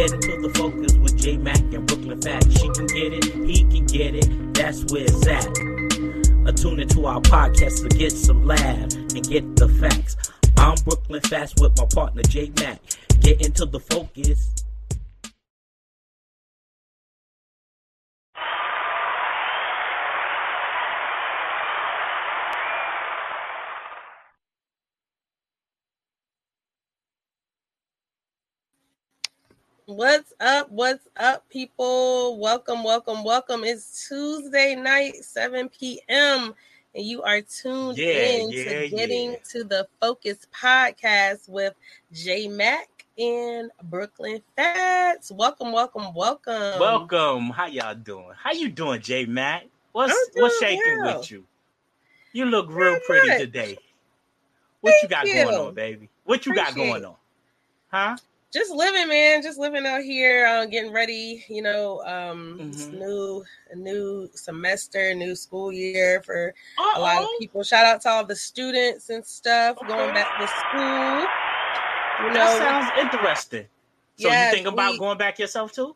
Get into the focus with J Mac and Brooklyn Fats. She can get it, he can get it. That's where it's at. Attune into our podcast to get some laugh and get the facts. I'm Brooklyn Fats with my partner J Mac. Get into the focus. What's up? What's up, people? Welcome, welcome, welcome. It's Tuesday night, 7 p.m., and you are tuned Yeah, in yeah, to getting yeah. to the Focus podcast with J Mac and Brooklyn Fats. Welcome, welcome, welcome. Welcome. How y'all doing? How you doing, J Mac? What's what's shaking well. with you? You look real Very pretty good. today. What you got Thank going on, baby? What you got going on? Huh? Just living, man. Just living out here, uh, getting ready. You know, um, Mhm. new, a new semester, new school year for a lot of people. Shout out to all the students and stuff going back to school. You know, That sounds interesting. So Yes, you think about we- going back yourself too?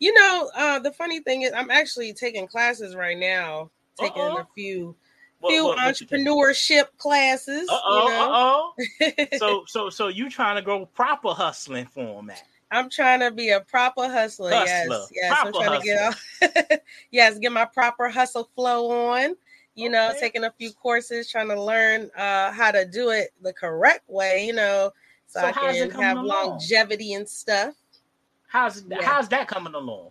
you know, uh, the funny thing is, I'm actually taking classes right now, taking Uh-oh. a few What- few what- entrepreneurship classes. Uh-oh, you know, uh-oh. So so so you trying to go proper hustling format. I'm trying to be a proper hustler. Hustler. Yes, yes. I'm Proper trying to get all, yes, get my proper hustle flow on. You know, Okay. taking a few courses, trying to learn uh, how to do it the correct way. You know, so, So I can have along? longevity and stuff. How's Yeah. how's that coming along?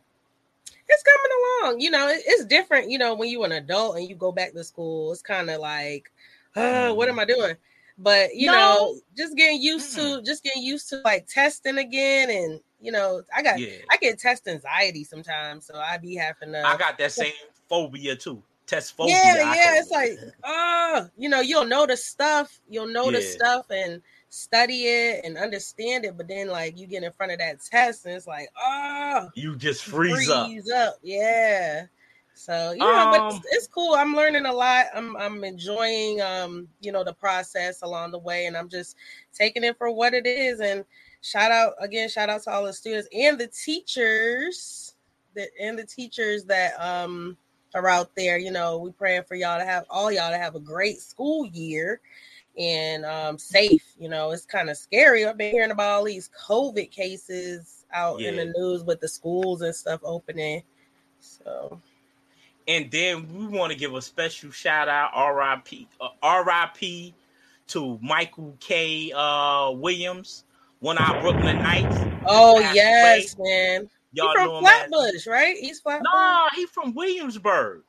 It's coming along. You know, it's different. You know, when you're an adult and you go back to school, it's kind of like, uh, what am I doing? But you Mm. No. know, just getting used to just getting used to like testing again, and you know, I got Yeah. I get test anxiety sometimes, so I be having to. I got that same phobia too. Test phobia. yeah, yeah. It's like, it. oh, you know, you'll know the stuff, you'll know the Yeah. stuff and study it and understand it, but then like you get in front of that test and it's like, oh, you just freeze, up. up. Yeah. So you know, but Um, it's, it's cool. I'm learning a lot. I'm I'm enjoying um, you know, the process along the way, and I'm just taking it for what it is. And shout out again, shout out to all the students and the teachers that and the teachers that um are out there. You know, we praying for y'all to have all y'all to have a great school year and um safe. You know, it's kind of scary. I've been hearing about all these COVID cases out in the news with the schools and stuff opening. So And then we want to give a special shout out, RIP, uh, RIP to Michael K. Uh, Williams, one of our Brooklyn Knights. Oh yes, man. Y'all he from Flatbush, right? He's Flatbush. No, he's from Williamsburg.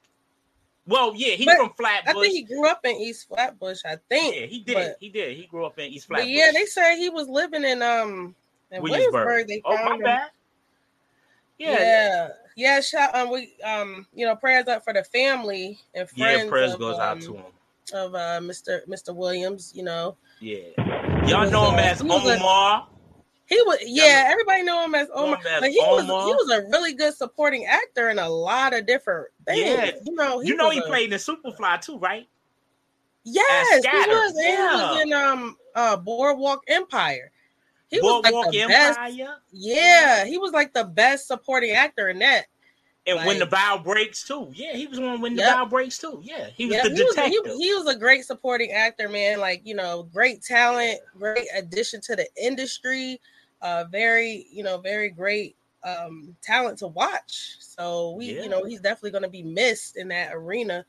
Well, yeah, he's But from Flatbush. I think he grew up in East Flatbush. I think. yeah, he did. But, he did. He grew up in East Flatbush. yeah, they said he was living in um in Williamsburg. They oh, found my him. bad. Yeah, yeah, yeah. Shout, um, we um, you know, prayers up for the family and friends. yeah. Prayers of, goes out um, to him. of uh, Mr. Mr. Williams. You know, Yeah, y'all was, know him uh, as Omar. He was. Yeah, everybody know him as Omar, but he was he was a really good supporting actor in a lot of different things. Yeah. you know, you know he a- played in Superfly too, right? Yes, he was. And He was in um uh Boardwalk Empire. He was Boardwalk like the best. Empire. Yeah, he was like the best supporting actor in that. And when the bough breaks too. Yeah, he was one when the Yep. bough breaks too. Yeah, he was Yeah, the he was, detective. he, he was a great supporting actor, man. Like you know, great talent, great addition to the industry. Uh, very you know, very great um talent to watch. So we, Yeah. you know, he's definitely going to be missed in that arena.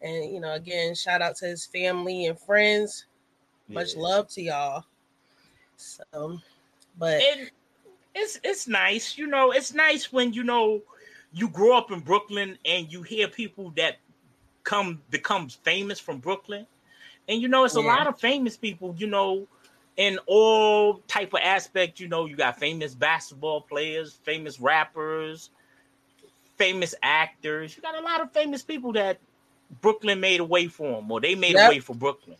And you know, again, shout out to his family and friends. Much love to y'all. So, but and it's it's nice, you know. It's nice when you know you grow up in Brooklyn and you hear people that come becomes famous from Brooklyn, and you know it's a lot of famous people, you know, in all type of aspect. You know, you got famous basketball players, famous rappers, famous actors. You got a lot of famous people that Brooklyn made a way for them, or they made Yep. a way for Brooklyn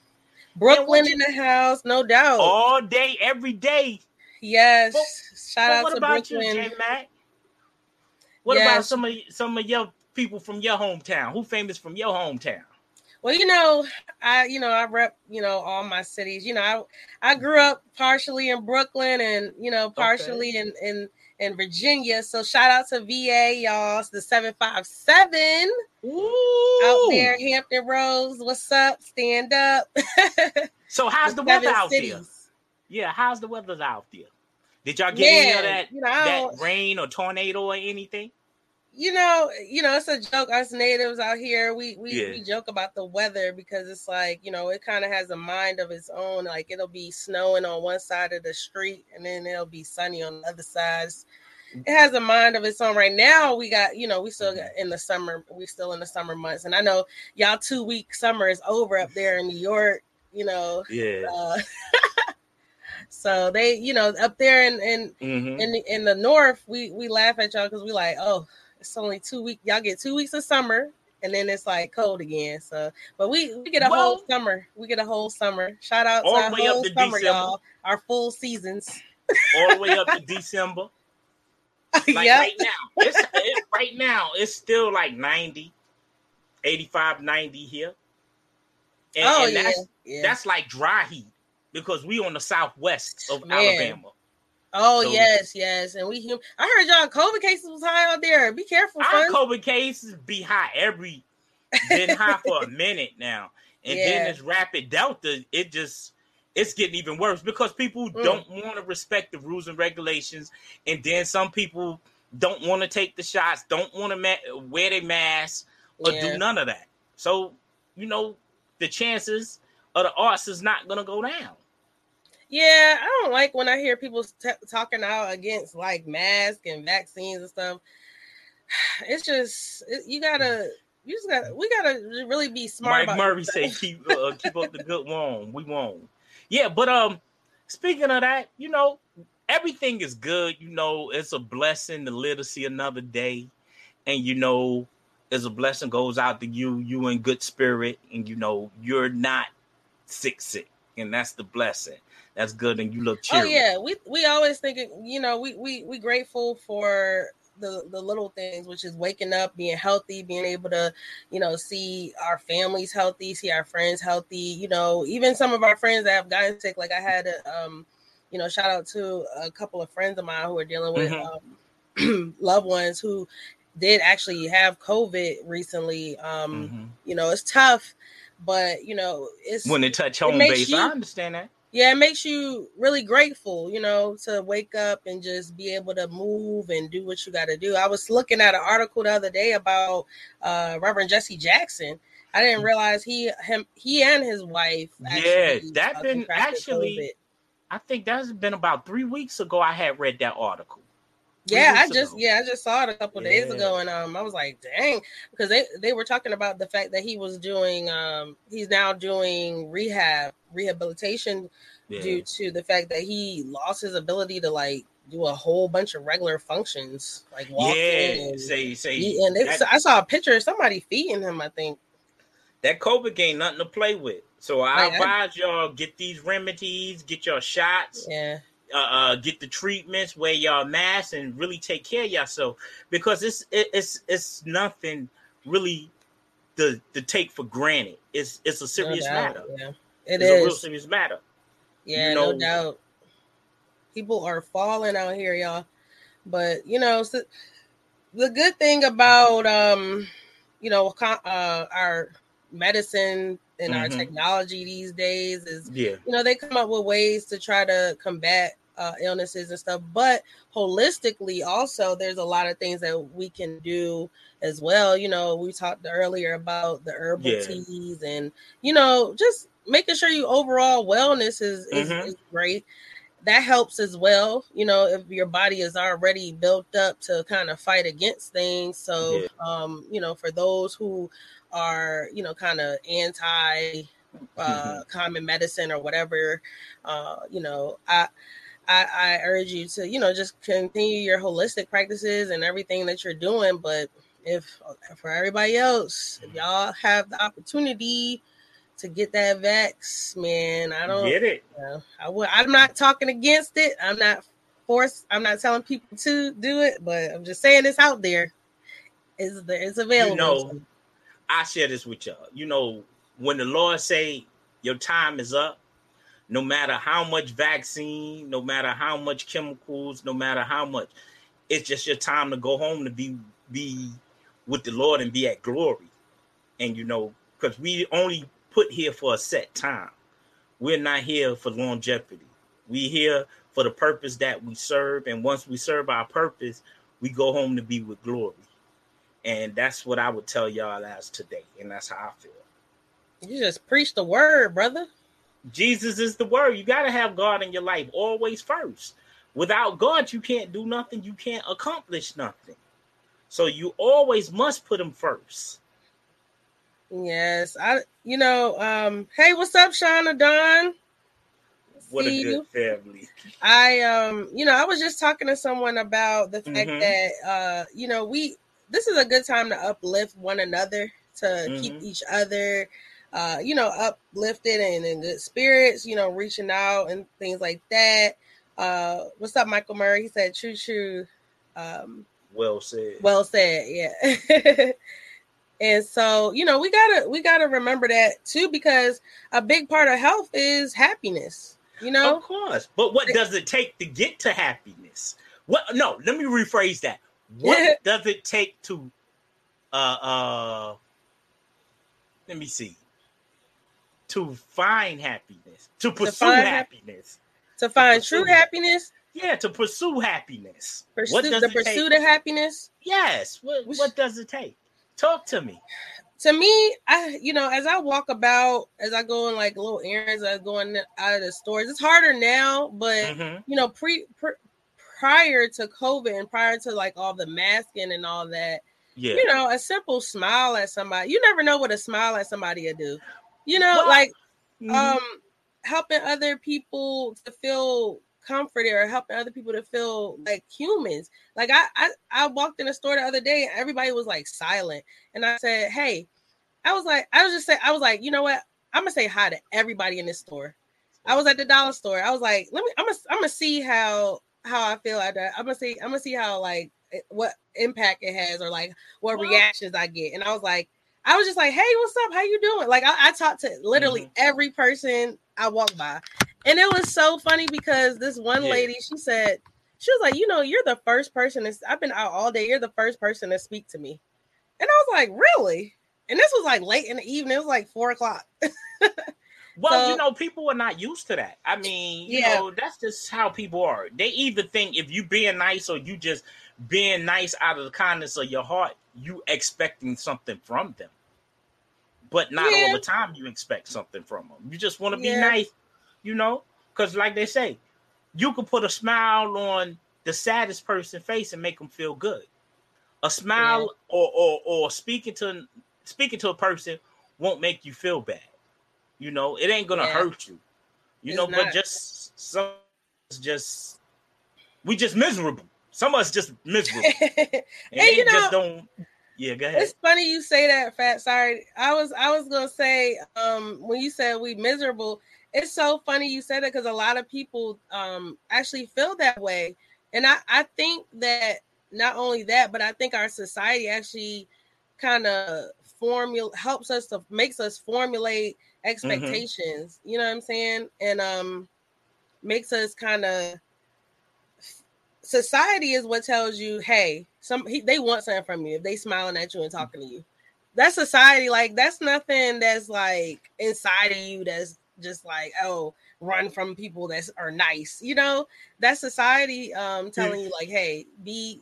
Brooklyn in the house, no doubt. all day, every day. yes, But- shout But out what to about Brooklyn. you, J Mac? What about some of some of your people from your hometown? Who famous from your hometown? Well, you know, I you know I rep you know all my cities. You know, I I grew up partially in Brooklyn and you know partially in in in Virginia. So shout out to VA, y'all. It's the seven five seven out there, Hampton Roads. What's up? Stand up. So how's the The weather out there? Yeah, how's the weather out there? Did y'all get any of that you know, that rain or tornado or anything? You know, you know, it's a joke. Us natives out here, we we, Yeah. we joke about the weather because it's like you know, it kind of has a mind of its own. Like it'll be snowing on one side of the street, and then it'll be sunny on the other side. It has a mind of its own. Right now, we got you know, we still got in the summer. We still in the summer months, and I know y'all two week summer is over up there in New York. You know, Yeah. uh, so they, you know, up there in in hmm in the, in the north, we we laugh at y'all because we like, oh, it's only two weeks. Y'all get two weeks of summer, and then it's like cold again. So, but we we get a whole summer. We get a whole summer. Shout out to the our way up whole to summer, December. y'all. Our full seasons. All the way up to December. Like yeah, right now, it's it, right now it's still like 90, 85, 90 here. And, oh and yeah, that's yeah. that's like dry heat because we on the southwest of Man. Alabama. Oh so- yes, yes. And we, hum- I heard y'all COVID cases was high out there. Be careful, Our son. COVID cases be high every been high for a minute now, and Yeah. then this rapid Delta, it just it's getting even worse because people Mm. don't want to respect the rules and regulations, and then some people don't want to take the shots, don't want to ma- wear their masks or Yeah. do none of that. So you know the chances of the arts is not gonna go down. Yeah, I don't like when I hear people t- talking out against like masks and vaccines and stuff. It's just it, you gotta, you just gotta, we gotta really be smart. Mike Murray say keep uh, keep up the good one. We won't. Yeah, but um, speaking of that, you know, everything is good. You know, it's a blessing to live to see another day, and you know, as a blessing goes out to you, you in good spirit, and you know, you're not sick, sick, and that's the blessing. That's good, and you look Oh yeah, we we always think you know we we we grateful for the the little things, which is waking up, being healthy, being able to you know see our families healthy, see our friends healthy. You know, even some of our friends that have gotten sick. Like I had a um, you know, shout out to a couple of friends of mine who are dealing with Mhm. um, loved ones who did actually have COVID recently. Um, Mhm. you know, it's tough, but you know, it's When they touch home makes base, you- I understand that. Yeah, it makes you really grateful, you know, to wake up and just be able to move and do what you got to do. I was looking at an article the other day about uh, Reverend Jesse Jackson. I didn't realize he him he and his wife. Mm. Yeah, that uh, been actually-. I think that's been about three weeks ago. I had read that article. Yeah, I just ago. yeah, I just saw it a couple days ago, and um, I was like, dang, because they they were talking about the fact that he was doing um, he's now doing rehab rehabilitation Yeah. due to the fact that he lost his ability to like do a whole bunch of regular functions, like walking Yeah, and say say eating. They- that, I saw a picture of somebody feeding him. I think. that COVID ain't nothing to play with. So I Like, I- advise y'all get these remedies, get your shots, Yeah, uh, uh, get the treatments, wear y'all masks, and really take care of yourself because it's it, it's it's nothing really to to take for granted. It's it's a no serious doubt, matter. Yeah, it it's a real serious matter. Yeah, you no doubt. People are falling out here, y'all. But you know, so the good thing about um, you know, uh, our medicine and our Mhm. technology these days is Yeah, you know they come up with ways to try to combat uh, illnesses and stuff but holistically also there's a lot of things that we can do as well you know we talked earlier about the herbal Yeah. teas and you know just making sure you overall wellness is is, Mhm. is great that helps as well. You know, if your body is already built up to kind of fight against things. So, Yeah. um, you know, for those who are, you know, kind of anti uh, common medicine or whatever, uh, you know, I, I, I urge you to, you know, just continue your holistic practices and everything that you're doing. But if for everybody else, if y'all have the opportunity to get that vax, man, I don't. Get it? Yeah, I would. I'm not talking against it. I'm not forced. I'm not telling people to do it, but I'm just saying it's out there. It's there. It's available. You know, I share this with y'all. You know, when the Lord say your time is up, no matter how much vaccine, no matter how much chemicals, no matter how much, it's just your time to go home to be be with the Lord and be at glory. And you know, because we only put here for a set time. We're not here for longevity. We here for the purpose that we serve. And once we serve our purpose, we go home to be with glory. And that's what I would tell y'all as today. And that's how I feel. you just preach the word, brother. Jesus is the word. You got to have God in your life always first. Without God, you can't do nothing. You can't accomplish nothing. So you always must put him first. Yes, I. You know, um, hey, what's up, Shauna Don? What a good you. family. I um, you know, I was just talking to someone about the fact Mhm. that uh, you know, we this is a good time to uplift one another, to keep Mhm. each other uh, you know, uplifted and in good spirits, you know, reaching out and things like that. Uh what's up, Michael Murray? He said true true. Um Well said. well said, yeah. and so, you know, we gotta we gotta remember that too, because a big part of health is happiness. You know, Of course. But what does it take to get to happiness? What no, let me rephrase that. What does it take to uh uh let me see. To find happiness, to pursue hap- happiness. to find pursue true happiness, Yeah, to pursue happiness. pursue what does the it pursuit take? of happiness. Yes. What, what does it take? Talk to me. To me, I you know, as I walk about, as I go on like little errands, I go in out of the stores. It's harder now, but Mhm. you know, pre, pre prior to COVID and prior to like all the masking and all that, Yeah. you know, a simple smile at somebody. You never know what a smile at somebody will do. You know, Well, like Mhm. um helping other people to feel comforted or helping other people to feel like humans. Like I I, I walked in a store the other day and everybody was like silent. And I said, Hey, I was like, I was just saying, I was like, you know what? I'm gonna say hi to everybody in this store. I was at the dollar store. I was like, let me I'm gonna I'm gonna see how how I feel that. I'm gonna see I'm gonna see how like what impact it has or like what Well- reactions I get. And I was like, I was just like, hey, what's up? How you doing? Like I, I talked to literally Mhm. every person I walked by. And it was so funny because this one Yeah. lady, she said, she was like, you know, you're the first person to, I've been out all day. You're the first person to speak to me. And I was like, really? And this was like late in the evening. It was like four o'clock. Well, So- you know, people are not used to that. I mean, you Yeah. know, that's just how people are. They either think if you being nice or you just being nice out of the kindness of your heart, you expecting something from them. But not Yeah. all the time you expect something from them. You just want to be Yeah. nice, you know? Because like they say, you can put a smile on the saddest person face and make them feel good. A smile or, or or speaking to speaking to a person won't make you feel bad. You know, it ain't gonna Yeah. hurt you. You It's know, but just some just we just miserable. Some of us just miserable. And And you know- just don't yeah, go ahead. It's funny you say that, Fat. Sorry, I was I was gonna say um when you said we miserable. It's so funny you said that because a lot of people um actually feel that way, and I I think that not only that, but I think our society actually kind of formula helps us to makes us formulate expectations. You know what I'm saying? And um makes us kind of society is what tells you, hey, some he, they want something from you if they smiling at you and talking to you. That's society. Like that's nothing that's like inside of you. That's just like oh, run from people that are nice. You know, that's society um telling you like, hey, be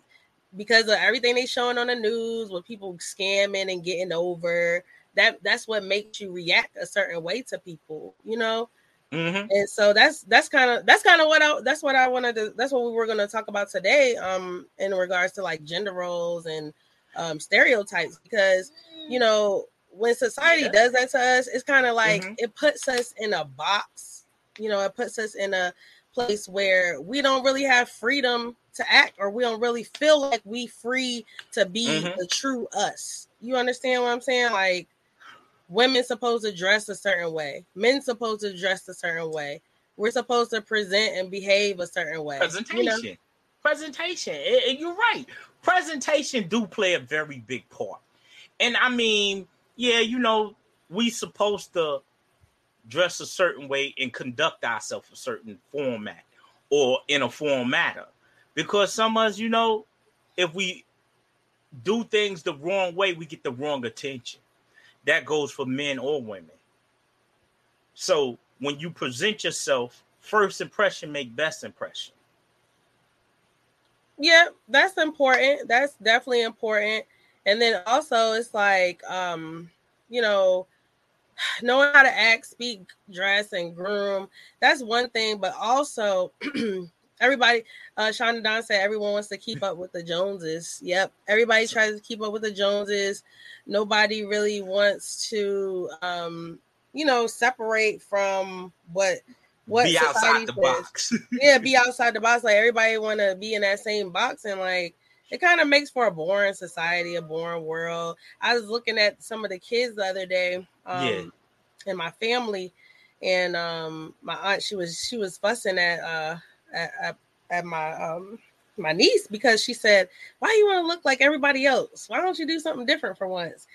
because of everything they showing on the news with people scamming and getting over. That that's what makes you react a certain way to people. You know, Mhm. and so that's that's kind of that's kind of what I that's what I wanted to that's what we were going to talk about today um in regards to like gender roles and um stereotypes because you know when society Yeah. does that to us it's kind of like Mhm. it puts us in a box you know it puts us in a place where we don't really have freedom to act or we don't really feel like we free to be Mhm. the true us you understand what i'm saying like women supposed to dress a certain way. Men supposed to dress a certain way. We're supposed to present and behave a certain way presentation you know? presentation. Eh, you're right. Presentation do play a very big part. And i mean yeah you know we supposed to dress a certain way and conduct ourselves a certain format or in a form matter because some of us you know if we do things the wrong way we get the wrong attention that goes for men or women. So when you present yourself first impression make best impression. Yeah that's important. That's definitely important. And then also it's like um you know knowing how to act speak dress and groom that's one thing but also everybody uh Shonda Don said everyone wants to keep up with the joneses yep everybody tries to keep up with the joneses nobody really wants to um you know separate from what what be outside society the says box. yeah, be outside the box. Like everybody want to be in that same box, and like it kind of makes for a boring society, a boring world. I was looking at some of the kids the other day, um, Yeah. in my family, and um, my aunt she was she was fussing at uh at, at, at my um my niece because she said, "Why you want to look like everybody else? Why don't you do something different for once?"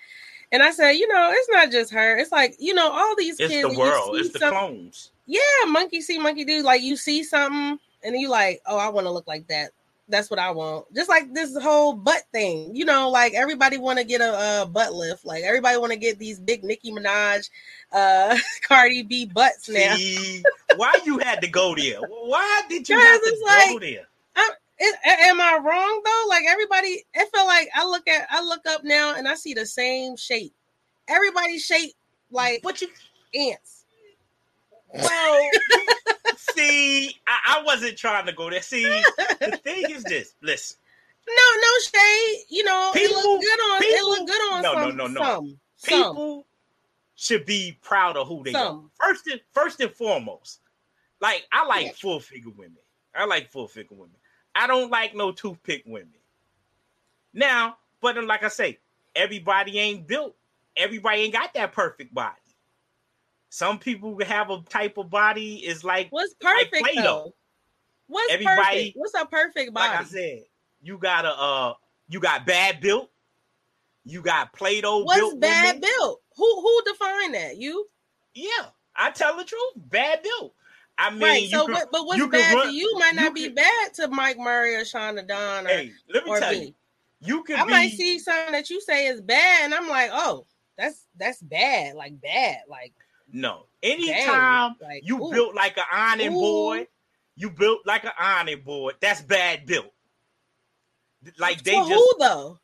And I said, "You know, it's not just her. It's like you know all these kids. it's kids. the world. It's the clones. yeah, monkey see, monkey do. Like you see something, and you like, oh, I want to look like that. That's what I want. Just like this whole butt thing, you know, like everybody want to get a, a butt lift. Like everybody want to get these big Nicki Minaj, uh, Cardi B butts now. See, why you had to go there? Why did you have to it's go like- there? Is, a- am I wrong though? Like everybody, it felt like I look at, I look up now and I see the same shape. Everybody's shape like What you? ants. Well, see, I, I wasn't trying to go there. See, the thing is this. Listen, No, no shade. You know, it People- look good on. it people- look good on no, no, some. no, no. Some. Some. people should be proud of who they are. First and first and foremost, like I like Yeah. full figure women. I like full figure women. I don't like no toothpick women. Now, but uh, like I say, everybody ain't built. Everybody ain't got that perfect body. Some people have a type of body is like What's like perfect Play-Doh. though? What's Everybody- perfect? What's a perfect body? like I said, you got a uh you got bad built, you got Play-Doh What's built bad women. built? Who who defined that? You Yeah, I tell the truth. Bad built. I mean, right? you So, could- what, but what's bad run- to you might not you be could- bad to Mike Murray or Shonda Don or, hey, let me tell me. you, you could I be. might see something that you say is bad, and I'm like, oh, that's that's bad, like bad, like no. dang, Anytime like you ooh. built like an ironing Ooh. board, you built like an ironing board. That's bad built. Like they to just. who though?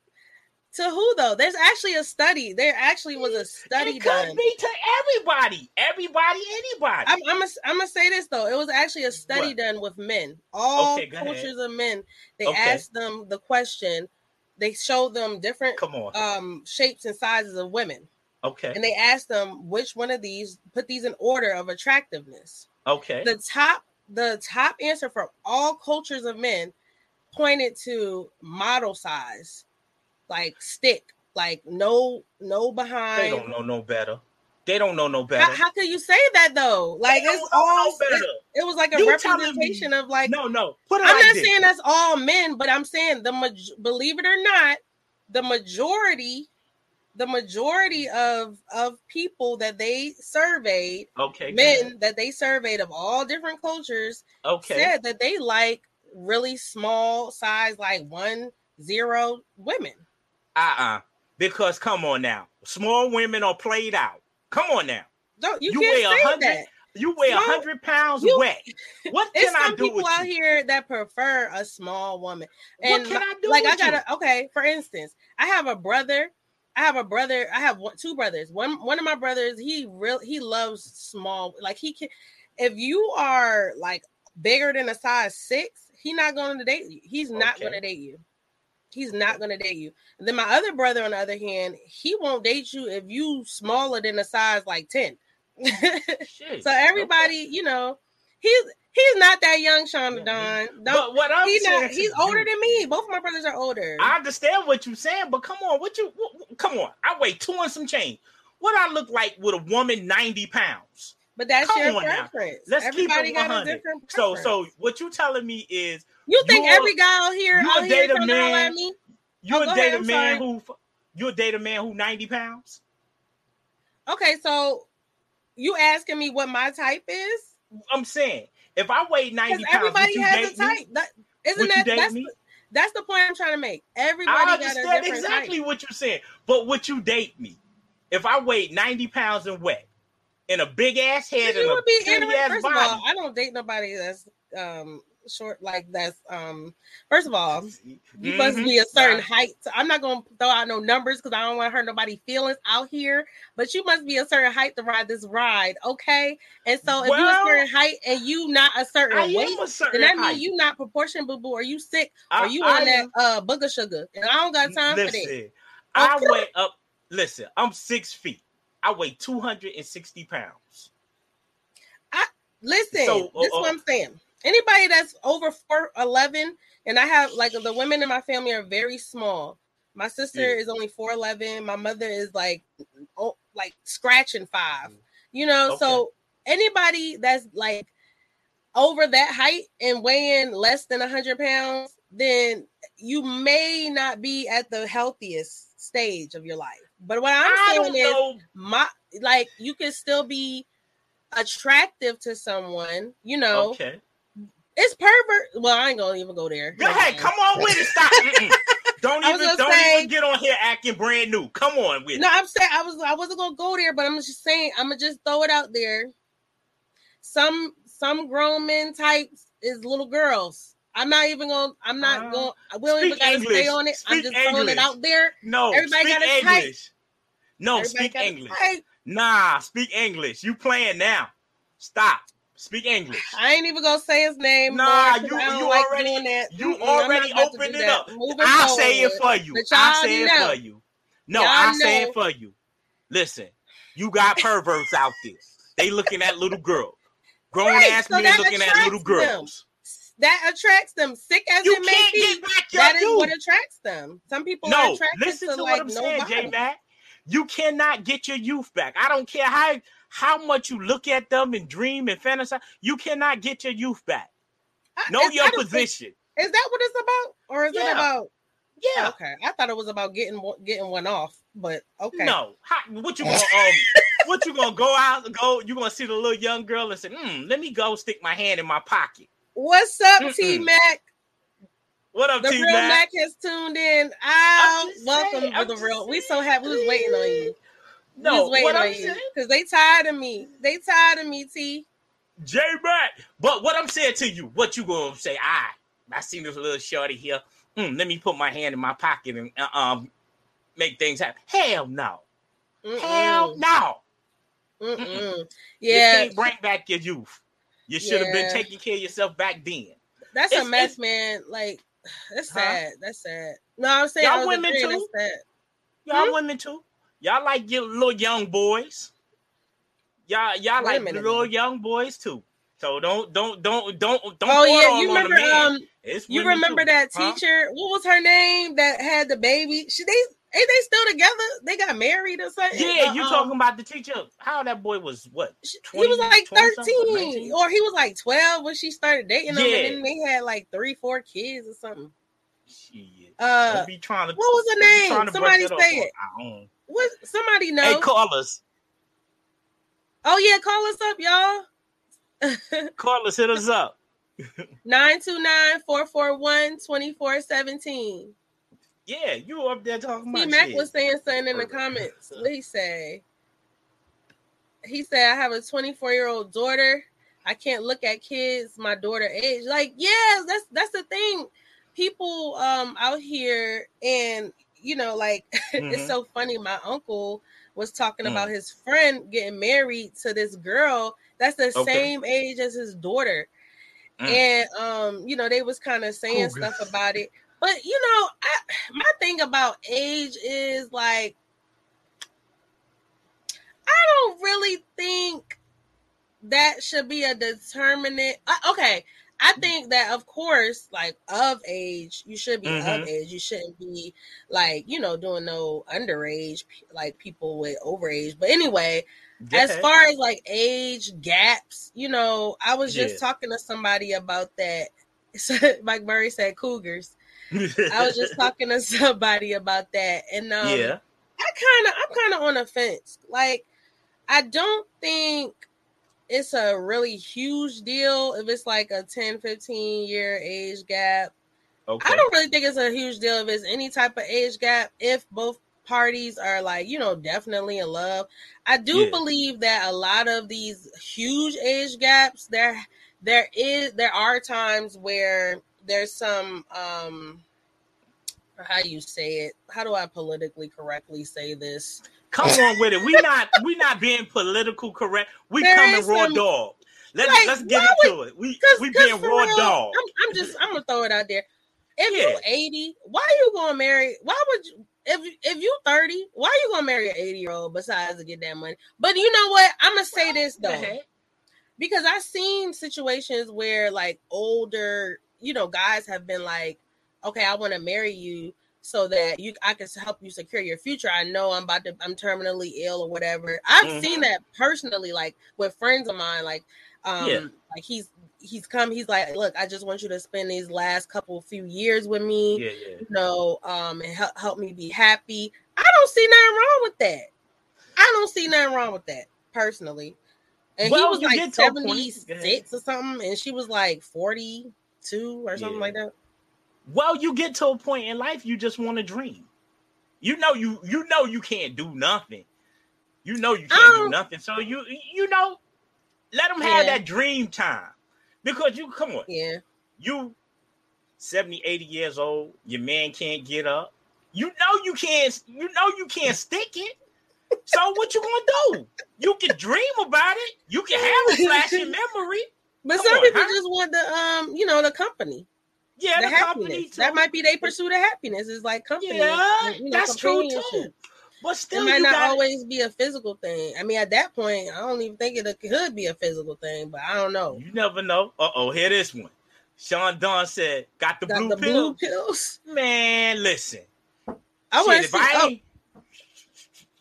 To who though? There's actually a study. There actually was a study it could done. be to everybody, everybody, anybody. I'm I'm gonna I'm gonna say this though. It was actually a study What? done with men. All Okay, go ahead. cultures of men. They Okay. asked them the question. They showed them different Come on. um shapes and sizes of women, okay. and they asked them which one of these put these in order of attractiveness. Okay. The top the top answer for all cultures of men pointed to model size, like stick, like no no behind. they don't know no better. They don't know no better. How, how could you say that though? Like it's all no better. it was like a You representation of like no, no. Put it I'm not saying that's all men, but I'm saying the believe it or not, the majority, the majority of of people that they surveyed, Okay. men that they surveyed of all different cultures, Okay. said that they like really small size, like one zero women. Uh-uh. Because come on now. Small women are played out. Come on now. Don't you, You can't weigh a say hundred- that. You weigh a hundred pounds you- wet. What can I do people with out you? here that prefer a small woman. What And can I do like I you? gotta okay, for instance, I have a brother. I have a brother. I have one, two brothers. One one of my brothers, he real he loves small. Like he can if you are like bigger than a size six, he's not going to date you. He's not Okay. going to date you. He's not going to date you. And then my other brother, on the other hand, he won't date you if you smaller than a size like ten. So everybody, you know, he's he's not that young, Yeah. Don. But what I'm he saying, not, he's older than me. Both of my brothers are older. I understand what you're saying, but come on, what you what- come on? I weigh two and some change. What I look like with a woman 90 pounds? but that's come your on now. preference. Let's keep it 100. different So, preference. so what you telling me is you think every guy out here you out a here date a holler man- me? Oh, you Oh, a date ahead, a man sorry. who you a date a man who 90 pounds? Okay, so you asking me what my type is? I'm saying if I weigh 90 Because pounds, everybody you has a type. That isn't Would that that's the, that's the point I'm trying to make. Everybody I got a understand exactly type. what you're saying, but would you date me if I weighed 90 pounds and wet, and a big ass head You and a be ass First body? of all, I don't date nobody that's um short like that's um first of all you must Mhm. be a certain height so i'm not to throw out no numbers because i don't want to hurt nobody feelings out here but you must be a certain height to ride this ride okay and so if you're a certain height and you not a certain I weight a certain then that height. means you not proportion boo boo or you sick I- or you I on that am- uh booger sugar and i don't got time for that listen, I weigh up. Listen, I'm six feet. I weigh 260 pounds. I, listen, So, this uh, is what uh, I'm saying. Anybody that's over four eleven, and I have like the women in my family are very small. My sister Yeah. is only four eleven. My mother is like, oh, like scratching five. Mm. You know, so anybody that's like over that height and weighing less than hundred pounds, then you may not be at the healthiest stage of your life. But what I'm saying is, know. my like you can still be attractive to someone, you know. Okay. It's pervert. Well, I ain't gonna even go there. Go ahead. Come on with it. Stop. Don't even don't say- even get on here acting brand new. Come on with No, it. No, I'm saying I was I wasn't gonna go there, but I'm just saying I'm gonna just throw it out there. Some some grown men types is little girls. I'm not even gonna. I'm not Uh, going. We don't even gotta English. stay on it. I'm Speak just throwing it English. out there. No, everybody speak got a type. English. No, Everybody speak English. type. Nah, speak English. You playing now. Stop. Speak English. I ain't even gonna say his name. Nah, 'cause you- I you like already- that. You already not about to opened it up. Moving I'll say it for you. I'll say it know. for you. No, Y'all I'll say it for you. Listen, you got perverts out there. They looking at little girls. Grown Right, ass so men looking at little them. girls. That attracts them. Sick as You it may be, get back your that is youth. what attracts them. Some people are No, attracted listen to, to, like what I'm no saying. J Mac. You cannot get your youth back. I don't care how how much you look at them and dream and fantasize. You cannot get your youth back. Know your I don't position. Is that what it's about, or is it about? Yeah. Okay, I thought it was about getting one- getting one off, but okay. No. How, what you gonna um? what you gonna go out? Go? You gonna see the little young girl and say, "Hmm, let me go stick my hand in my pocket." What's up, T Mac? What up, The T real Mac? Has tuned in. Just welcome saying, to the real. We so happy. We was waiting on you. No, what I'm you saying, because they tired of me. They tired of me, T. J Mac. But what I'm saying to you, what you gonna say? I I seen this little shorty here. Hmm, let me put my hand in my pocket and uh, um make things happen. Hell no. Hell Mm-mm. no. Mm-mm. You Yeah, can't bring back your youth. You should have been taking care of yourself back then. that's a mess, man. Like that's Huh? sad. That's sad. No, I'm saying Y'all women too? Y'all Hmm? women too. Y'all like your little young boys. Y'all y'all Wait like little young boys too. So don't don't don't don't don't. Oh yeah, you remember? Um, you remember too. that Huh? teacher? What was her name that had the baby? She they ain't they still together? They got married or something? Yeah, you Uh, um, talking about the teacher? How that boy was what? 20, he was like 13 19? or he was like 12 when she started dating him Yeah. and then they had like three four kids or something Shit. uh don't be trying to. what was her name trying to brush somebody say it. What somebody know Hey, call us. oh yeah call us up y'all Call us. Hit us up. 929-441-2417 Yeah, you were up there talking about Mac was saying something in the comments. What he say? He said, "I have a 24 year old daughter. I can't look at kids my daughter age. Like, yeah, that's that's the thing. People um out here, and you know, like it's Mhm. so funny. My uncle was talking Mm. about his friend getting married to this girl that's the Okay. same age as his daughter. Mm. And um, you know, they was kind of saying Cougar. stuff about it. But you know, I, my thing about age is like I don't really think that should be a determinant. Uh, okay, I think that of course, like of age, you should be Mhm. of age. You shouldn't be like you know doing no underage like people with overage. But anyway, as far as like age gaps, you know, I was just Yeah. talking to somebody about that. Mike Murray said cougars. I was just talking to somebody about that, and um, yeah. I kind of, I'm kind of on a fence. Like, I don't think it's a really huge deal if it's like a 10, 15 year age gap. Okay. I don't really think it's a huge deal if it's any type of age gap if both parties are like, you know, definitely in love. I do Yeah. believe that a lot of these huge age gaps there there is there are times where there's some um how you say it? How do I politically correctly say this? Come on with it. We not we not being political correct. We There coming raw some- dog. Let's Like, let's get into it. We Cause, we 'cause being raw real, dog. I'm, I'm just I'm gonna throw it out there. If Yeah. you 80, why are you gonna marry? Why would you? If if you 30, why are you gonna marry an 80 year old besides to get that money? But you know what? I'm gonna say this though, because I've seen situations where like older, you know, guys have been like, okay, I want to marry you so that you I can help you secure your future. I know I'm about to I'm terminally ill or whatever. I've Mhm. seen that personally, like with friends of mine, like um Yeah. like he's he's come, he's like, look, I just want you to spend these last couple few years with me, Yeah, yeah. you know, um and help help me be happy. I don't see nothing wrong with that. I don't see nothing wrong with that personally. And Well, he was like get to a point- 76 or something, and she was like 42 or something Yeah. like that. Well, you get to a point in life you just want to dream. You know you you know you can't do nothing. You know you can't do Um, nothing. So you you know let them have Yeah. that dream time. Because you come on, Yeah. you 70 80 years old, your man can't get up. You know you can't you know you can't stick it. So what you gonna do? You can dream about it. You can have a flashing memory. But Come some on, people huh? just want the um, you know, the company. Yeah, the the, company happiness. too. That might be their pursuit of happiness. Is like company. yeah, and, you know, that's true too. companionship. But It still, might you not got always be a physical thing. I mean, at that point, I don't even think it could be a physical thing, but I don't know. You never know. Uh oh, here this one. Sean Dunn said, "Got the Got blue the pill." blue pills. Man, listen. I want to see. I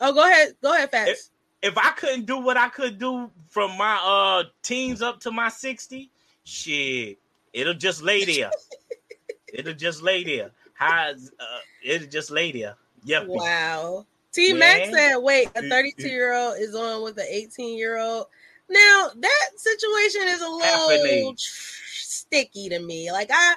Oh, oh, go ahead. Go ahead, Fats. if I couldn't do what I could do from my uh teens up to my 60, shit, it'll just lay there. it'll just lay there. How uh, it'll just lay there. Yep. Wow. T Mac Man. said, wait, a Mm, 32 year old is on with an 18 year old. Now, that situation is a little sticky to me. Like, I,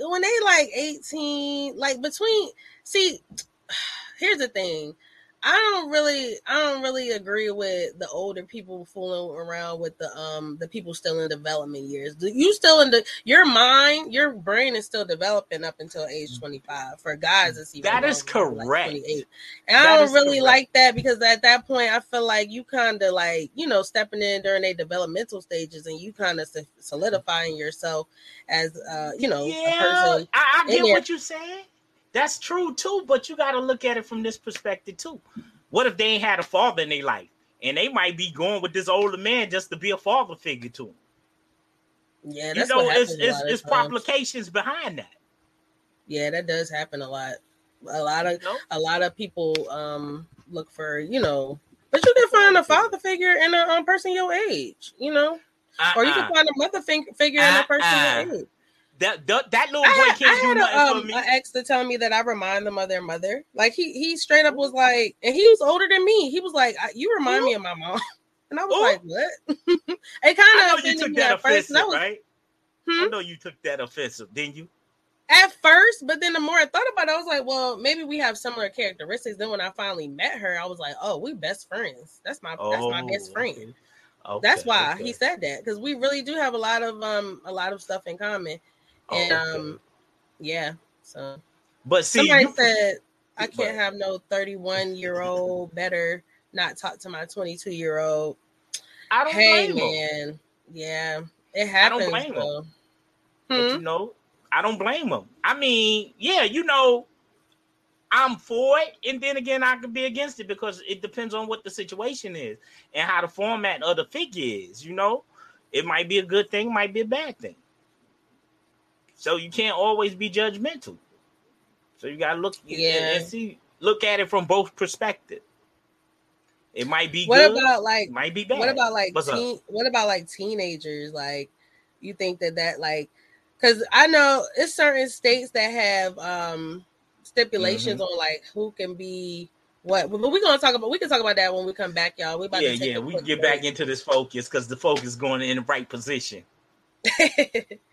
when they like 18, like between, see, here's the thing. I don't really, I don't really agree with the older people fooling around with the um the people still in development years. You still in the your mind, your brain is still developing up until age twenty five. For guys, it's even That is like correct. 28. And I don't really correct. like that because at that point, I feel like you kind of like you know stepping in during their developmental stages, and you kind of solidifying yourself as uh you know a Yeah, person. I, I get what you're saying. That's true too, but you got to look at it from this perspective too. What if they ain't had a father in their life, and they might be going with this older man just to be a father figure to them? Yeah, You know, it's it's, it's complications behind that. Yeah, that does happen a lot. A lot of a lot of people um look for you know, but you can find a father figure in a um, person your age, you know, or you Uh-uh. can find a mother fig- figure in a person Uh-uh. your age. That, that that little boy I can't do had nothing a, for um, me. an ex to tell me that I remind them of their mother. Like he he straight up was like, and he was older than me. He was like, I- "You remind me of my mom," and I was Ooh. like, "What?" it kind of you offended took me that at first. was right? Hmm? I know you took that offensive, didn't you? at first, but then the more I thought about it, I was like, well, maybe we have similar characteristics. Then when I finally met her, I was like, oh, we best friends. That's my that's my best Oh, friend. Okay, That's why okay. he said that because we really do have a lot of um a lot of stuff in common. Oh, And okay. um yeah, so but see, somebody you, said I can't have no 31 year old better not talk to my 22 year old. I don't Hey blame him. yeah, it happens. I don't blame him. though. But, Hmm? you know, I don't blame him. I mean, yeah, you know, I'm for it, and then again, I could be against it because it depends on what the situation is and how the format of the figure is. You know, it might be a good thing, might be a bad thing. So you can't always be judgmental. So you gotta look Yeah. and see, look at it from both perspectives. It might be What good, about like might be bad. what about like teen, what about like teenagers like you think that that like because i know it's certain states that have um stipulations Mm-hmm. on like who can be what but we're gonna talk about we can talk about that when we come back y'all we about Yeah, yeah, we get break. back into this focus because the focus is going in the right position.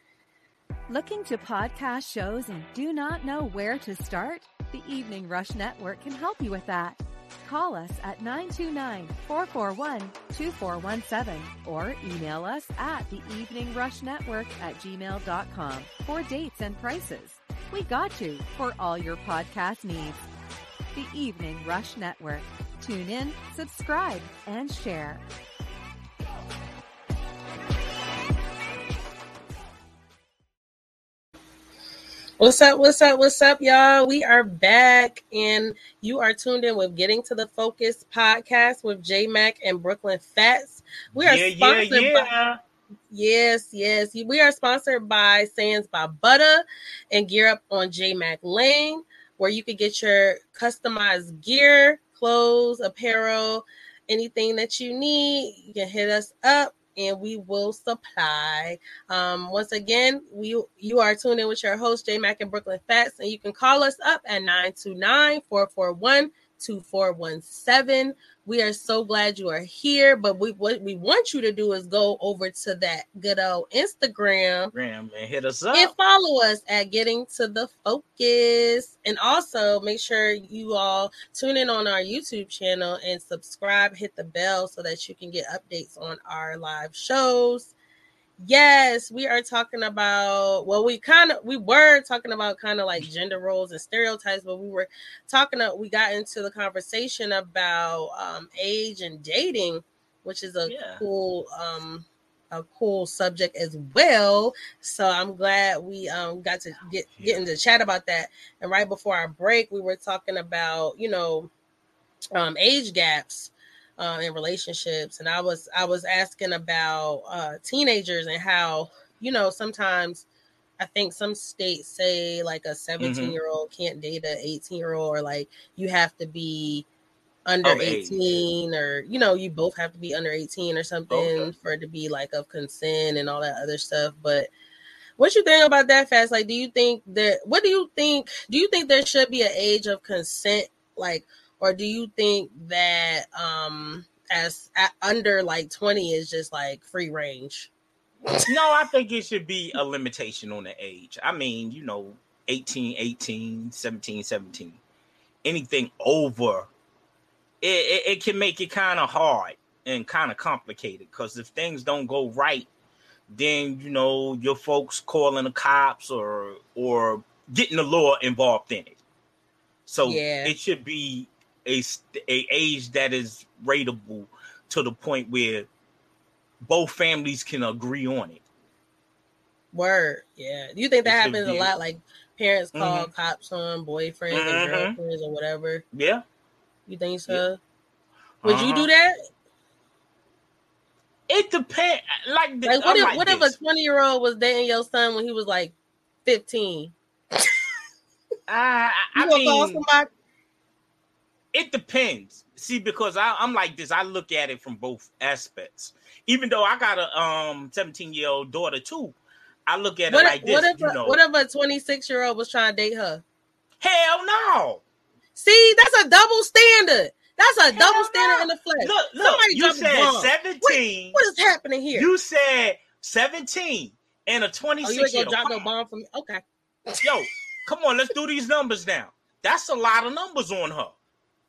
Looking to podcast shows and do not know where to start? The Evening Rush Network can help you with that. Call us at 929-441-2417 or email us at the Evening Rush Network at gmail.com for dates and prices. We got you for all your podcast needs. The Evening Rush Network. Tune in, subscribe, and share. What's up? What's up? What's up, y'all? We are back, and you are tuned in with Getting to the Focus podcast with J Mac and Brooklyn Fats. We are yeah, yeah, sponsored by. Yes, yes. We are sponsored by Sands by Butter and Gear Up on J Mac Lane, where you can get your customized gear, clothes, apparel, anything that you need. You can hit us up and we will supply. Um, once again, we you are tuned in with your host, J Mac and Brooklyn Fats, and you can call us up at 929 441 2417. We are so glad you are here, but we what we want you to do is go over to that good old Instagram man, hit us up. and follow us at Getting to the Focus. And also make sure you all tune in on our YouTube channel and subscribe, hit the bell so that you can get updates on our live shows. Yes, we are talking about well, we kind of we were talking about kind of like gender roles and stereotypes, but we were talking about, we got into the conversation about um age and dating, which is a Yeah. cool um a cool subject as well. So I'm glad we um got to get get into chat about that. And right before our break, we were talking about, you know, um age gaps uh, in relationships and i was i was asking about uh teenagers and how you know sometimes i think some states say like a 17 year old can't date a 18 year old or like you have to be under age. 18 or you know you both have to be under 18 or something Okay. for it to be like of consent and all that other stuff but what you think about that Fats like do you think that what do you think do you think there should be an age of consent like or do you think that um as at, under like 20 is just like free range no, I think it should be a limitation on the age. I mean, you know, 18, 18, 17, 17. Anything over, it, it, it can make it kind of hard and kind of complicated because if things don't go right, then you know your folks calling the cops or or getting the law involved in it. So Yeah. it should be a a age that is rateable to the point where both families can agree on it. word yeah do you think that It should happens a be. lot like parents call Mhm. cops on boyfriends Mhm. and girlfriends or whatever Yeah. you think so would you Uh-huh. do that It depends. Like, the, like what I'm if like what if a 20 year old was dating your son when he was like 15 I, you I gonna call mean, somebody it depends. See, because I, I'm like this. I look at it from both aspects. Even though I got a um 17 year old daughter too, I look at it what, like this. what if you a, know, what if a 26 year old was trying to date her hell no. see that's a double standard that's a Hell double no. standard in the flesh Look, look. Somebody you said bomb. 17. what is happening here You said 17 and a oh 26 you ain't year gonna old. drop no bomb for me okay Yo, come on, let's do these numbers now. That's a lot of numbers on her.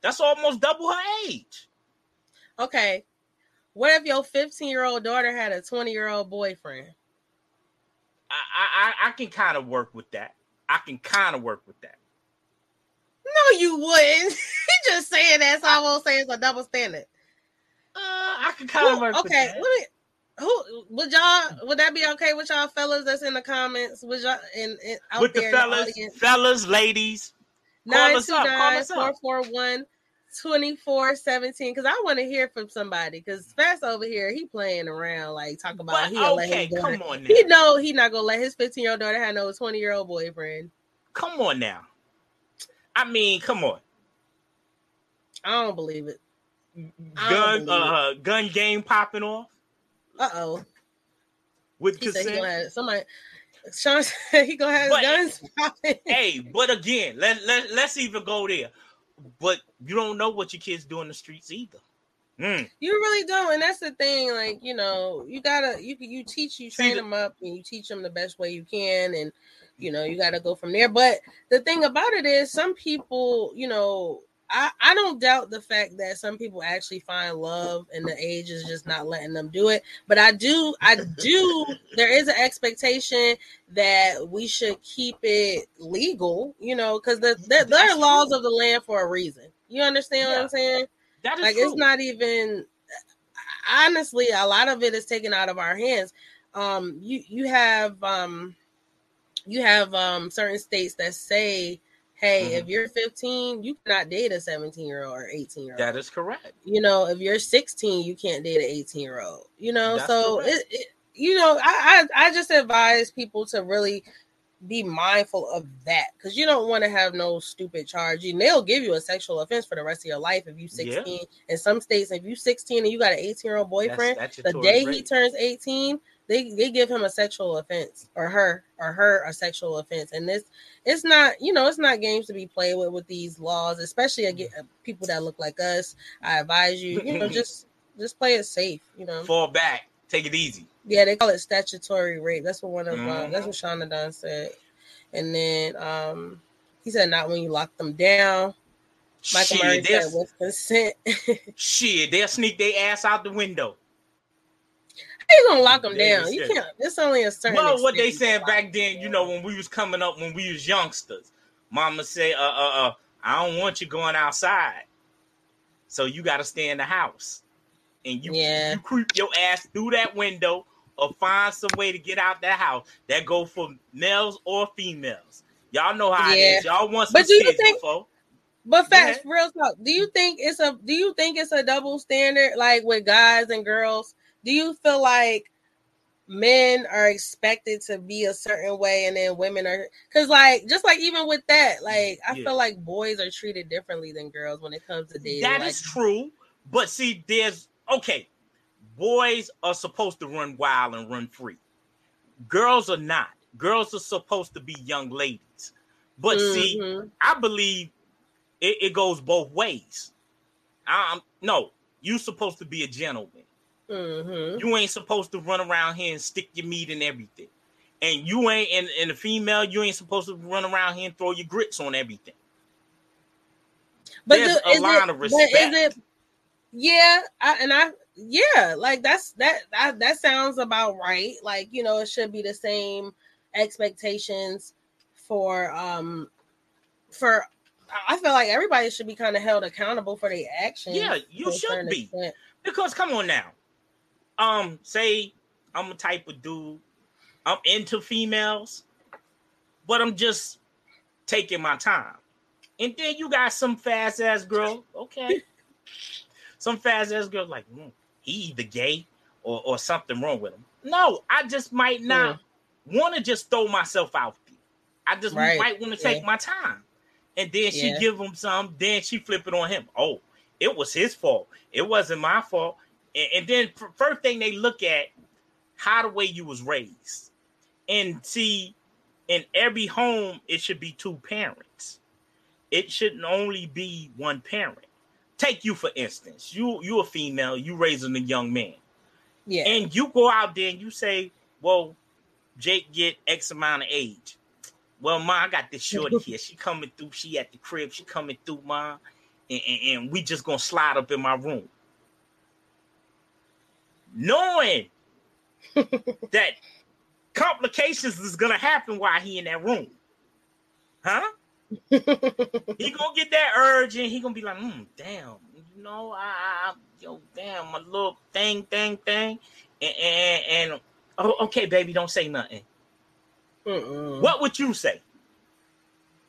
That's almost double her age. Okay. What if your 15 year old daughter had a 20 year old boyfriend? I I, I can kind of work with that. I can kind of work with that. No, you wouldn't. just saying that, so I won't say it's a double standard. Uh, I can kind of work with okay, let me. Who would y'all? Would that be okay with y'all fellas that's in the comments? Would y'all in, in out with the fellas, the fellas, ladies. Call us up, call us up. 929 2417 because I want to hear from somebody because Fats over here he playing around like talking about he okay, come on now. he know he not gonna let his 15 year old daughter have no 20 year old boyfriend Come on now. I mean, come on. I don't believe it I Gun, believe uh, gun game popping off uh-oh with he consent. somebody Sean said he gonna have But- guns hey, but again, let, let, let's even go there. But you don't know what your kids do in the streets either. Mm. You really don't, and that's the thing. Like you know, you gotta you you teach you train the- them up, and you teach them the best way you can, and you know you got to go from there. But the thing about it is, some people, you know, I I don't doubt the fact that some people actually find love, and the age is just not letting them do it. But I do, I do. there is an expectation that we should keep it legal, you know, because the, the there are laws of the land for a reason. You understand what I'm saying? That is like true. it's not even honestly a lot of it is taken out of our hands um you you have um you have um certain states that say hey Mhm. if you're 15 you cannot date a 17 year old or 18 year old that is correct. you know if you're 16 you can't date an 18 year old you know That's so it, it you know I, I i just advise people to really be mindful of that because you don't want to have no stupid charge and they'll give you a sexual offense for the rest of your life if you 16 Yeah. in some states if you 16 and you got an 18 year old boyfriend That's the statutory day he turns 18 they, they give him a sexual offense or her or her a sexual offense and this it's not you know it's not games to be played with with these laws especially again people that look like us. I advise you you know just just play it safe you know. Fall back, take it easy. yeah they call it statutory rape. That's what one of uh, Mhm. that's what Shauna Dunn said. And then um he said not when you lock them down. Michael murray Shit, said they'll, with consent. Shit, they'll sneak their ass out the window. You gonna lock them Yeah, down you can't it's only a certain Well, what they saying back then, you know, when we was coming up, when we was youngsters, Mama say, "Uh, uh, uh, I don't want you going outside, so you got to stay in the house." And you, Yeah. you creep your ass through that window, or find some way to get out that house. That go for males or females. Y'all know how it Yeah. is. Y'all want some But do you think- before. But facts, real talk. Do you think it's a do you think it's a double standard like with guys and girls? Do you feel like men are expected to be a certain way and then women are cuz like just like even with that, like I Yeah. feel like boys are treated differently than girls when it comes to dating. That like, is true. But see, there's okay. Boys are supposed to run wild and run free. Girls are not. Girls are supposed to be young ladies. But see, Mhm. I believe it, it goes both ways. Um, no, you're supposed to be a gentleman. Mhm. You ain't supposed to run around here and stick your meat in everything. And you ain't and, and a female, you ain't supposed to run around here and throw your grits on everything. But There's do- a is line it, of but is it yeah, I, and I yeah, like that's that, that that sounds about right. Like, you know, it should be the same expectations for um for I feel like everybody should be kind of held accountable for their actions. Yeah, you should be. extent. Because come on now. Um, say I'm a type of dude. I'm into females, but I'm just taking my time. And then you got some fast ass girl. Okay. some fast ass girl like, "Hmm, he either gay or, or something wrong with him. No, I just might not want to just throw myself out there. I just Right. might want to take Yeah. my time. And then she Yeah. give him some, then she flip it on him. Oh, it was his fault. It wasn't my fault. And, and then first thing they look at how the way you was raised. And see, in every home, it should be two parents. It shouldn't only be one parent. Take you for instance. You you a female, you raising a young man. Yeah. And you go out there and you say, Well, Jake get X amount of age. Well, ma, I got this shorty here. She coming through. She at the crib. She coming through, ma, and, and, and we just gonna slide up in my room, knowing that complications is gonna happen while he in that room, huh? he gonna get that urge and he gonna be like, mm, damn, you know, I, I yo, damn, my little thing, thing, thing, and, and, and oh, okay, baby, don't say nothing. Mm-mm. What would you say?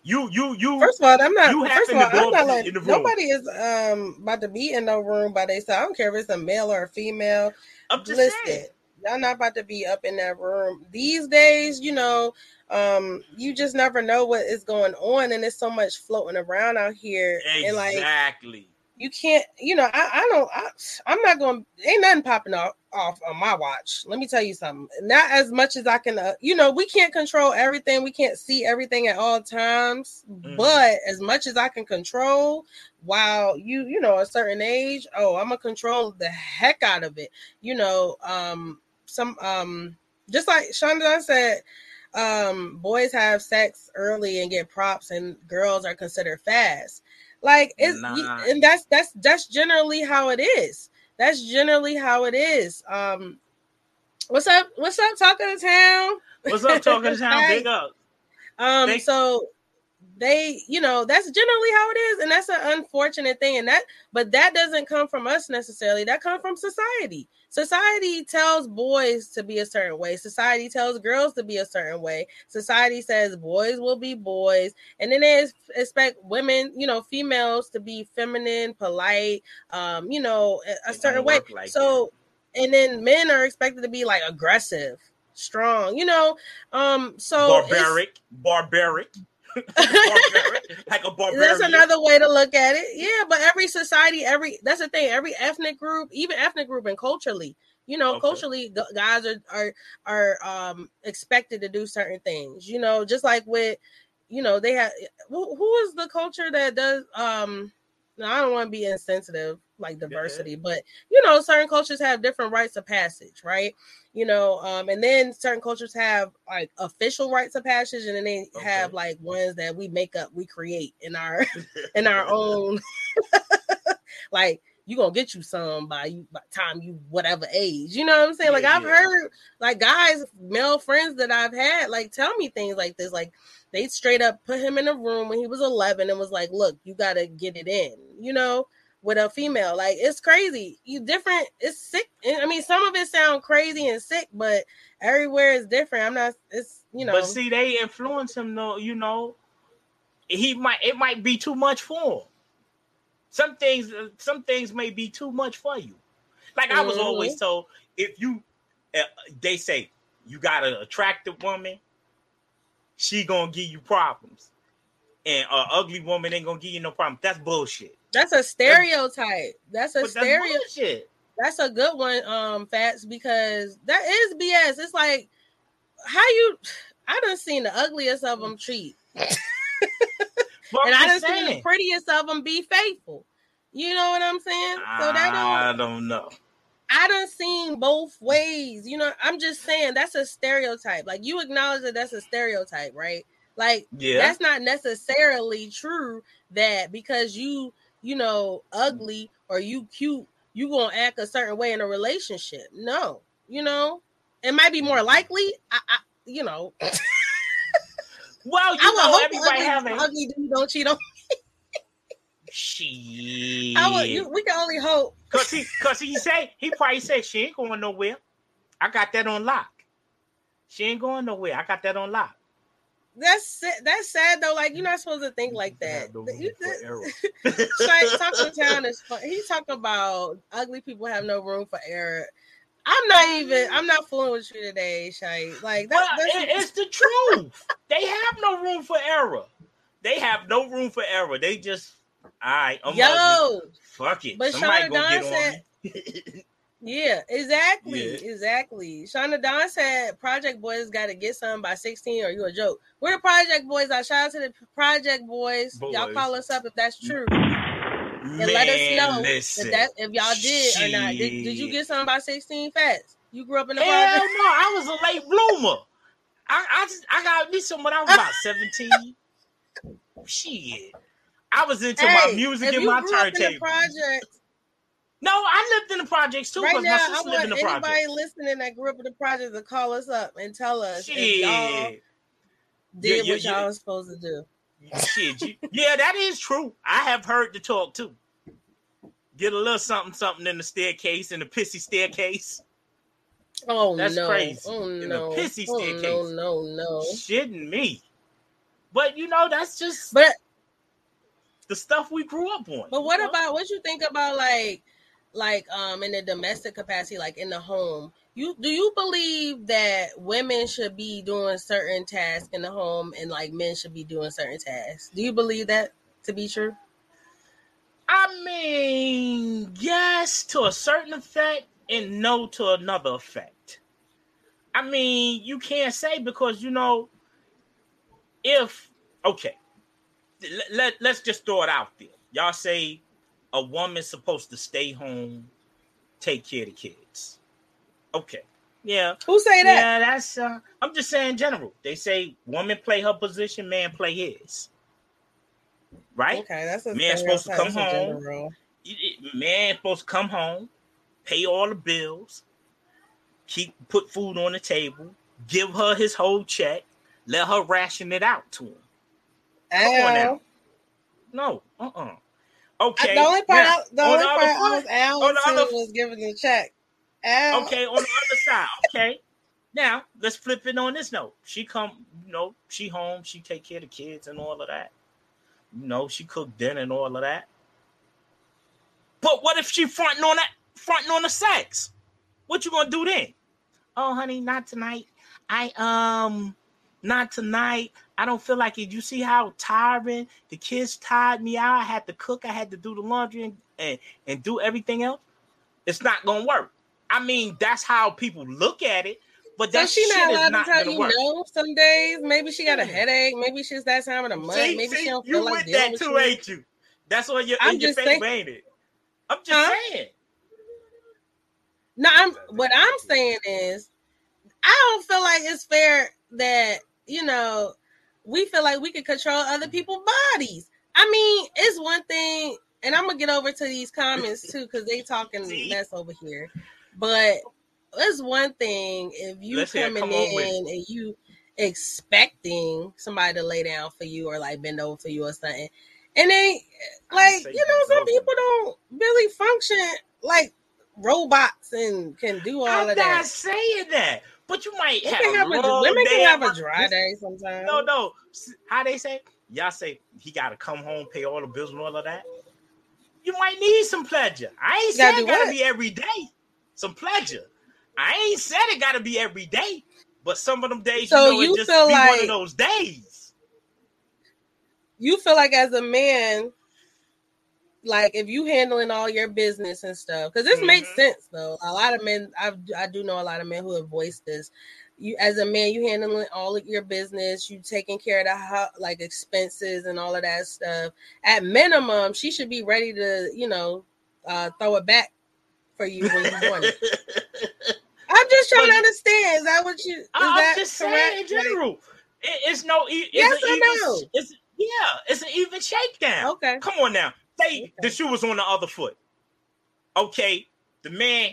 You, you, you. First of all, I'm not. You First of all, I'm not like in the room. nobody is um about to be in no room by themselves. I don't care if it's a male or a female. I'm just Listen, saying. y'all not about to be up in that room these days. You know, um, you just never know what is going on, and there's so much floating around out here, and like Exactly. You can't. You know, I, I don't. I, I'm not going. to Ain't nothing popping off off on my watch. Let me tell you something. Not as much as I can. Uh, you know, we can't control everything. We can't see everything at all times. Mhm. But as much as I can control, while you you know a certain age, oh, I'm gonna control the heck out of it. You know, um, some um, just like Shonda said, um, boys have sex early and get props, and girls are considered fast. Like it's Nah. and that's that's that's generally how it is. That's generally how it is. Um, what's up? What's up? Talking to town. What's up, talking to town? Big up. Um, Thank- so they, you know, that's generally how it is, and that's an unfortunate thing. And that, but that doesn't come from us necessarily. That comes from society. Society tells boys to be a certain way. Society tells girls to be a certain way. Society says boys will be boys, and then they expect women, you know, females to be feminine, polite, um, you know, a- certain way. like so, and then men are expected to be like aggressive, strong, you know. Um, so barbaric, barbaric, like a barbarian. that's another way to look at it. Yeah, but every society, every that's the thing. Every ethnic group, even ethnic group, and culturally, you know, Okay. culturally, guys are are are um expected to do certain things. You know, just like with, you know, they have who, who is the culture that does um. No, I don't want to be insensitive like diversity, but you know, certain cultures have different rites of passage, right? You know, um, and then certain cultures have like official rites of passage, and then they have like ones that we make up, we create in our in our own like you gonna get you some by you by time you whatever age you know what i'm saying like Yeah, i've yeah. heard like guys male friends that i've had like tell me things like this like they straight up put him in a room when he was 11 and was like look you gotta get it in you know with a female like it's crazy you different it's sick i mean some of it sound crazy and sick but everywhere is different i'm not it's you know But see, they influence him though, you know. He might it might be too much for him. Some things some things may be too much for you. Like I was Mhm. always told, if you uh, they say you got an attractive woman, she gonna give you problems. And an ugly woman ain't gonna give you no problem. That's bullshit. that's a stereotype that's a But that's. That's a good one, um, Fats, because that is BS. It's like how you I done seen the ugliest of them cheat. And I done just seen the prettiest of them be faithful. You know what I'm saying? So that I don't I don't know. I done seen both ways. You know, I'm just saying that's a stereotype. Like you acknowledge that that's a stereotype, right? Like Yeah. that's not necessarily true that because you you know ugly or you cute you gonna act a certain way in a relationship no you know it might be more likely i, I you know well, you i would know, hope everybody ugly, have a ugly dude don't cheat on shit. I would, you, we can only hope Cause he, cause he say he probably said she ain't going nowhere. I got that on lock. She ain't going nowhere. I got that on lock. that's that's sad though like you're not supposed to think like that Have no You- room for error. Shay, talking town is fun. He's talking about ugly people have no room for error. I'm not even. I'm not fooling with you today, Shay. Like Well, that's it- it's the truth. they have no room for error. They have no room for error. They just, all right, ugly. yo. Fuck it. but Somebody Shonda gonna Dawn get said- on. Yeah, exactly, Yeah. exactly. Shonda Don said Project Boys got to get some by 16 or you a joke. We're the Project Boys. I shout out to the Project Boys. Y'all Boys. call us up if that's true. Man, And let us know if that if y'all did or not. Did, did you get something by 16 Fats? You grew up in the Hell no. I was a late bloomer. I, I just I got me some when I was about 17. Shit. I was into my music and my grew up in the turntable. project, No, I lived in the projects too right now, I sister lived in want the anybody listening that grew up in the projects to call us up and tell us if y'all Shit. did Yeah, what y'all yeah. was supposed to do. Shit, you, yeah, that is true. I have heard the talk too. Get a little something, something in the staircase, in the pissy staircase. Oh That's no! crazy. Oh In the pissy oh, staircase. no! No! No! Shitting me. But you know, that's just But the stuff we grew up on. But what know? about what you think about like like um in the domestic capacity, like in the home? You do you believe that women should be doing certain tasks in the home and like men should be doing certain tasks? Do you believe that to be true? I mean, yes, to a certain effect, and no to another effect. I mean, you can't say because you know, if okay, let, let let's just throw it out there. Y'all say a woman's supposed to stay home, take care of the kids. Okay, yeah, Who say that? yeah, that's. Uh, I'm just saying, in general. They say woman play her position, man play his. Right? Okay, that's a Man supposed to come stereotype, that's a home. general. it- it- man supposed to come home, pay all the bills, keep put food on the table, give her his whole check, let her ration it out to him. Come on now. No, uh uh I- Okay. the only part, now, I, the only part I was foot- Al on the other- was giving the check. Okay, on the other side. Okay. Now let's flip it on this note. She come, you know, she home, she take care of the kids and all of that. You know, she cook dinner and all of that. But what if she fronting on that, fronting on the sex? What you gonna do then? Oh, honey, not tonight. I um, not tonight. I don't feel like it. You see how tiring the kids tired me out. I had to cook. I had to do the laundry and and, and do everything else. It's not gonna work. I mean, that's how people look at it. But so she not allowed not to tell you work. no some days. Maybe she got a mm. headache. Maybe she's that time of the month. See, Maybe see, she don't you feel like with that too, you. ain't you? That's on your I'm in your face, ain't it? I'm just Huh? saying. No, I'm what I'm saying is I don't feel like it's fair that, you know, we feel like we can control other mm-hmm. people's bodies. I mean, it's one thing, and I'm gonna get over to these comments too, because they talking mess over here. But it's one thing if you Let's coming with in and you expecting somebody to lay down for you or like bend over for you or something. And they like, you know, some over. people don't really function like robots and can do all I'm of not that. saying that, but you might have, have a a, women can have a dry day sometimes. No, no. How they say? Y'all say he got to come home, pay all the bills and all of that. You might need some pleasure. I ain't You gotta it got to what? be every day. Some pleasure. I ain't said it got to be every day, but some of them days, So you know, you it just feel be one of those days. You feel like as a man, like if you handling all your business and stuff, because this makes Mhm. sense though. A lot of men, I I do know a lot of men who have voiced this. You as a man, you handling all of your business, you taking care of the like expenses and all of that stuff. At minimum, she should be ready to, you know, uh, throw it back for you when you want it. I'm just trying to understand. Is that what you? Is I'm that just correct? saying in Like- general. It- it's no. It's Yes or even, no? It's yeah. It's an even shakedown. okay. Come on now. Say Okay. the shoe was on the other foot. Okay, the man.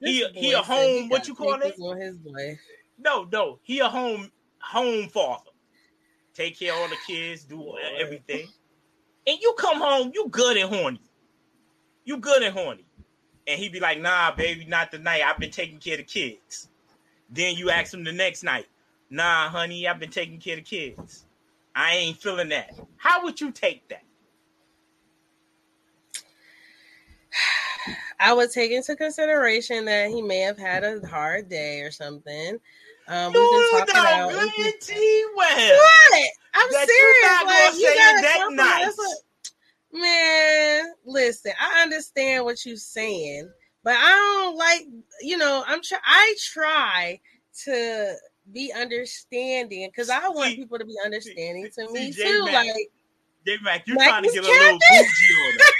He- This he boy a home- he what you call it? On his wife. No, no. He a home home father. Take care of all the kids, do Lord. everything. And you come home, you good and horny. You good and horny. And he'd be like, nah, baby, not tonight. I've been taking care of the kids. Then you ask him the next night, nah, honey, I've been taking care of the kids. I ain't feeling that. How would you take that? I would take into consideration that he may have had a hard day or something. Um, we've been talking about well. what? I'm That you serious. not like, gonna you say it that come from- that's nice. Man, listen, I understand what you're saying, but I don't like, you know, I'm try I try to be understanding because I want See- people to be understanding to me J too. Mac, Like, J Mac, you Mike trying to get a little bougie on us.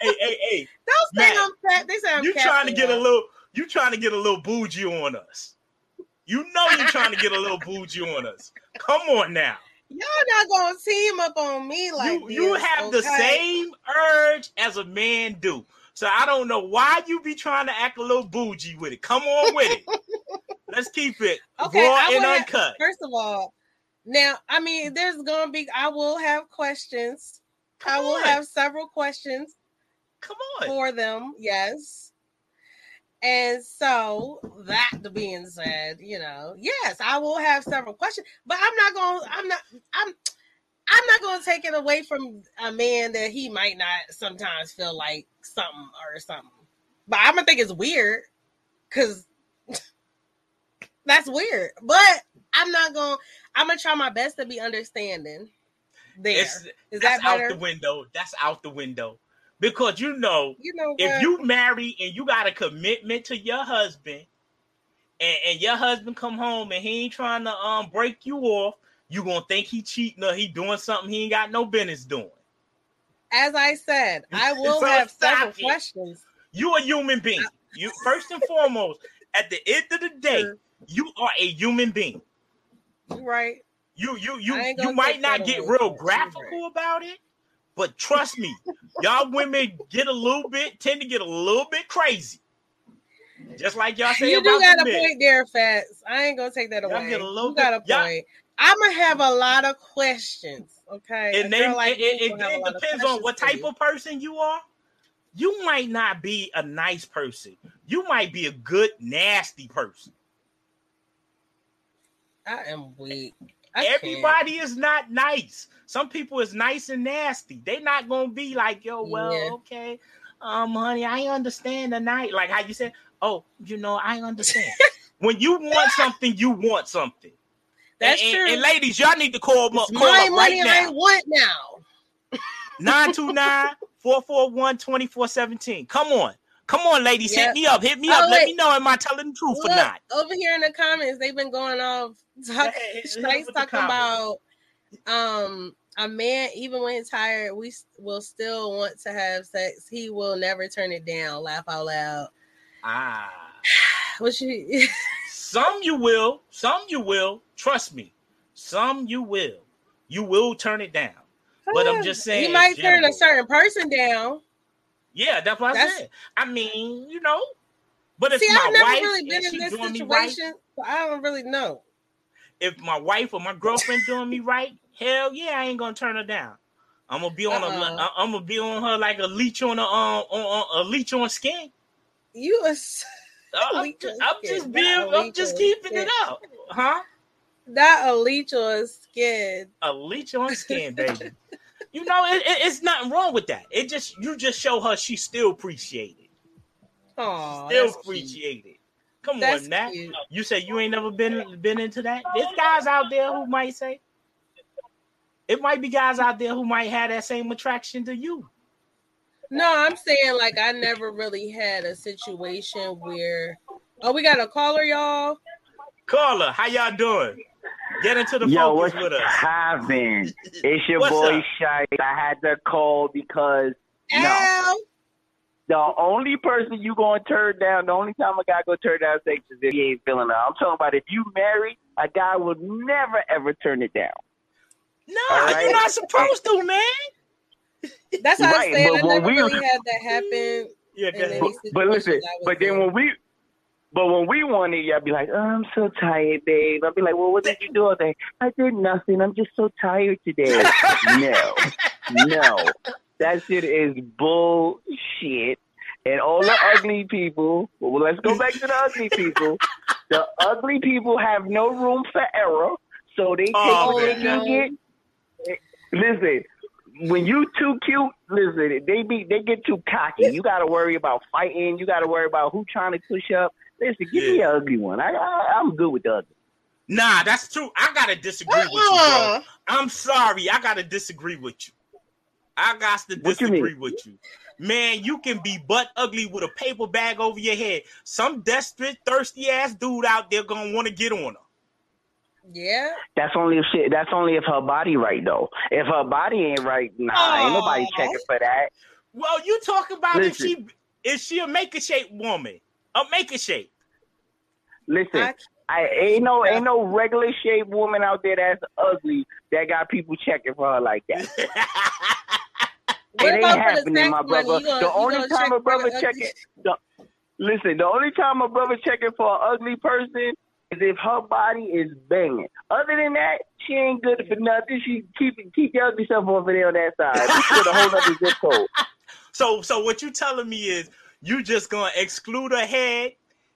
hey, hey, hey. don't say I'm fat. They say I'm you trying to get a little you trying to get a little bougie on us. You know you're trying to get a little bougie on us. Come on now. Y'all not gonna team up on me like you you this, have the same urge as a man do. So I don't know why you be trying to act a little bougie with it. Come on with it. Let's keep it Okay, raw and have- uncut. First of all, Now, I mean, there's gonna be. I will have questions. Come I will on. have several questions Come on. for them. Yes. And so that being said, you know, yes, I will have several questions, but I'm not gonna, I'm not. I'm. I'm not going to take it away from a man that he might not sometimes feel like something or something. But I'm gonna think it's weird because that's weird. But I'm not going. to I'm gonna try my best to be understanding. There is It's, that that's out the window. That's out the window. Because you know, you know what? if you marry and you got a commitment to your husband, and, and your husband come home and he ain't trying to um break you off, you gonna think he cheating or he doing something he ain't got no business doing. as I said, I will So have several it. questions. You a human being. You first and foremost, at the end of the day, you are a human being. Right? You you you you might not get real from you. You're graphical about it, but trust me, y'all women get a little bit tend to get a little bit crazy. Just like y'all say You do got a men. point there, Fats. I ain't gonna take that Y'all away. get a little you got a point. I'm gonna have a lot of questions. Okay, and then like it, it, it, it depends on what type of person you are. You might not be a nice person. You might be a good nasty person. I am weak. I can't. Everybody is not nice. Some people is nice and nasty. They not gonna be like, yo, well, Yeah. okay, um, honey, I understand the night. Like how you said, oh, you know, I understand. when you want something, you want something. That's and, true. And, and ladies, y'all need to call, It's call my up money right I now. want now. 929 441 2417. Come on. Come on, ladies. Yep. Hit me up. Hit me Oh, up. Let me know. Am I telling the truth or not? over here in the comments, they've been going off. Talk, Hey, hit 'em Shite's with the talking about um a man, even when he's tired, we will still want to have sex. He will never turn it down. Laugh out loud. Ah. What you? Some you will. Some you will. Trust me. Some you will. You will turn it down. But I'm just saying, he might turn a certain person down. Yeah, that's what I said. I mean, you know. But if See, my I've never wife really been in this me right, situation, so I don't really know. if my wife or my girlfriend doing me right, hell yeah, I ain't gonna turn her down. I'm gonna be on Uh-uh. a, I'm gonna be on her like a leech on a um on, on a leech on skin. You was I'm, Leech I'm just being, I'm just keeping skin. it up, huh? not a leech on skin. A leech on skin, baby. you know, it, it, it's nothing wrong with that. It just you just show her she still appreciate it. Oh, Still it. Come That's on, Nat. cute. You say you ain't never been been into that. There's guys out there who might say it might be guys out there who might have that same attraction to you. No, I'm saying like I never really had a situation where. Oh, we got a caller, y'all. Caller, how y'all doing? Get into the Yo, focus what's with us. happening? It's your What's boy up? Shy. I had to call because no, the only person you gonna turn down, the only time a guy gonna turn down sex is if he ain't feeling it. I'm talking about if you marry, a guy will never ever turn it down. No, All right. you're not supposed to, man. That's what Right, I'm saying. but I when never we- really had that happen. Yeah, And go then ahead. But, but listen, situations I was but then when we, but when we wanted, y'all be like, oh, I'm so tired, babe. I'll be like, well, what did you do all day? I did nothing. I'm just so tired today. no, no, that shit is bullshit. And all the ugly people, well, let's go back to the ugly people. The ugly people have no room for error, so they take Oh, what they no. can get. Listen, when you too cute, listen, they be they get too cocky. You got to worry about fighting. You got to worry about who trying to push up. Listen, give me an ugly one. I, I I'm good with the ugly. Nah, that's true. I gotta disagree with you, bro. Uh-uh. I'm sorry. I gotta disagree with you. I got to What you disagree with you. Man, you can be butt ugly with a paper bag over your head. Some desperate, thirsty ass dude out there gonna want to get on her. Yeah. That's only if shit. That's only if her body right though. If her body ain't right, nah, ain't nobody checking for that. Well, you talk about if she is she a make a shape woman? A make a shape. Listen, I, I ain't no ain't no regular shaped woman out there that's ugly that got people checking for her like that. what it ain't about for the happening, my brother. You gonna, the only time check a brother the checking, the, listen, the only time a brother checking for an ugly person is if her body is banging. Other than that, she ain't good for nothing. She keep keep your ugly self over there on that side. She's with a whole other zip code. So so what you telling me is you just gonna exclude her head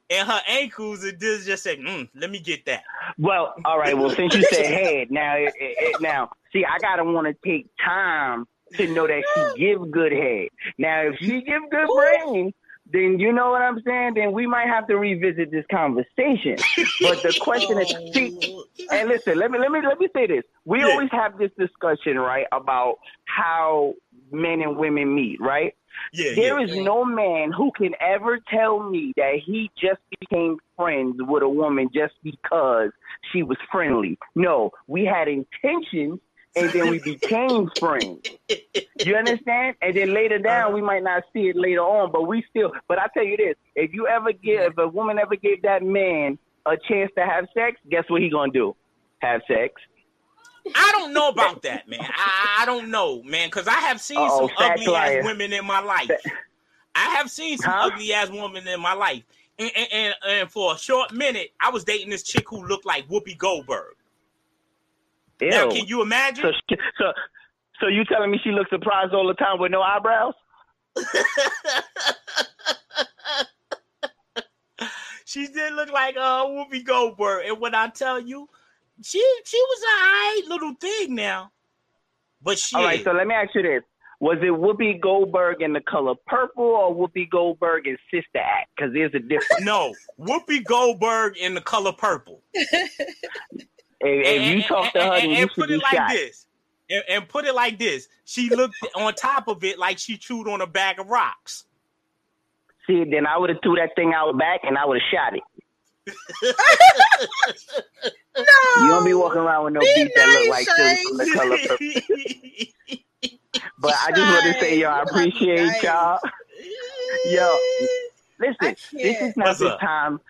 and her ankles and just just say, mm, let me get that. Well, all right. Well, since you said head, now it, it, it- now see, I gotta want to take time to know that she give good head. Now, if she give good brain, then you know what I'm saying. Then we might have to revisit this conversation. But the question is, see, and listen, let me let me let me say this. We Yeah. always have this discussion, right, about how men and women meet, right? Yeah, There yeah. is no man who can ever tell me that he just became friends with a woman just because she was friendly. No, we had intentions and then we became friends. You understand? And then later uh-huh. down, we might not see it later on, but we still. But I tell you this: if you ever give, if a woman ever gave that man a chance to have sex, guess what he gonna do? Have sex. I don't know about that, man. I, I don't know, man, because I have seen Uh-oh, some ugly liar. ass women in my life. I have seen some Huh? ugly ass women in my life, and, and, and, and for a short minute, I was dating this chick who looked like Whoopi Goldberg. Now, can you imagine? So, she- so, so you telling me she looks surprised all the time with no eyebrows? she did look like uh Whoopi Goldberg, and when I tell you, she she was a alright little thing now, but she All right, so let me ask you this: Was it Whoopi Goldberg in the color purple or Whoopi Goldberg in Sister Act? Because there's a difference. no Whoopi Goldberg in the color purple. if, if you talk to her, and, you should put it like shot. this. And, and put it like this. She looked on top of it like she chewed on a bag of rocks. See, then I would have threw that thing out back and I would have shot it. No, You don't be walking around with no Be beat that look like nice, from the color purple. But I just want to say, yo, I appreciate y'all. Yo, Listen, this is not What's the up? time.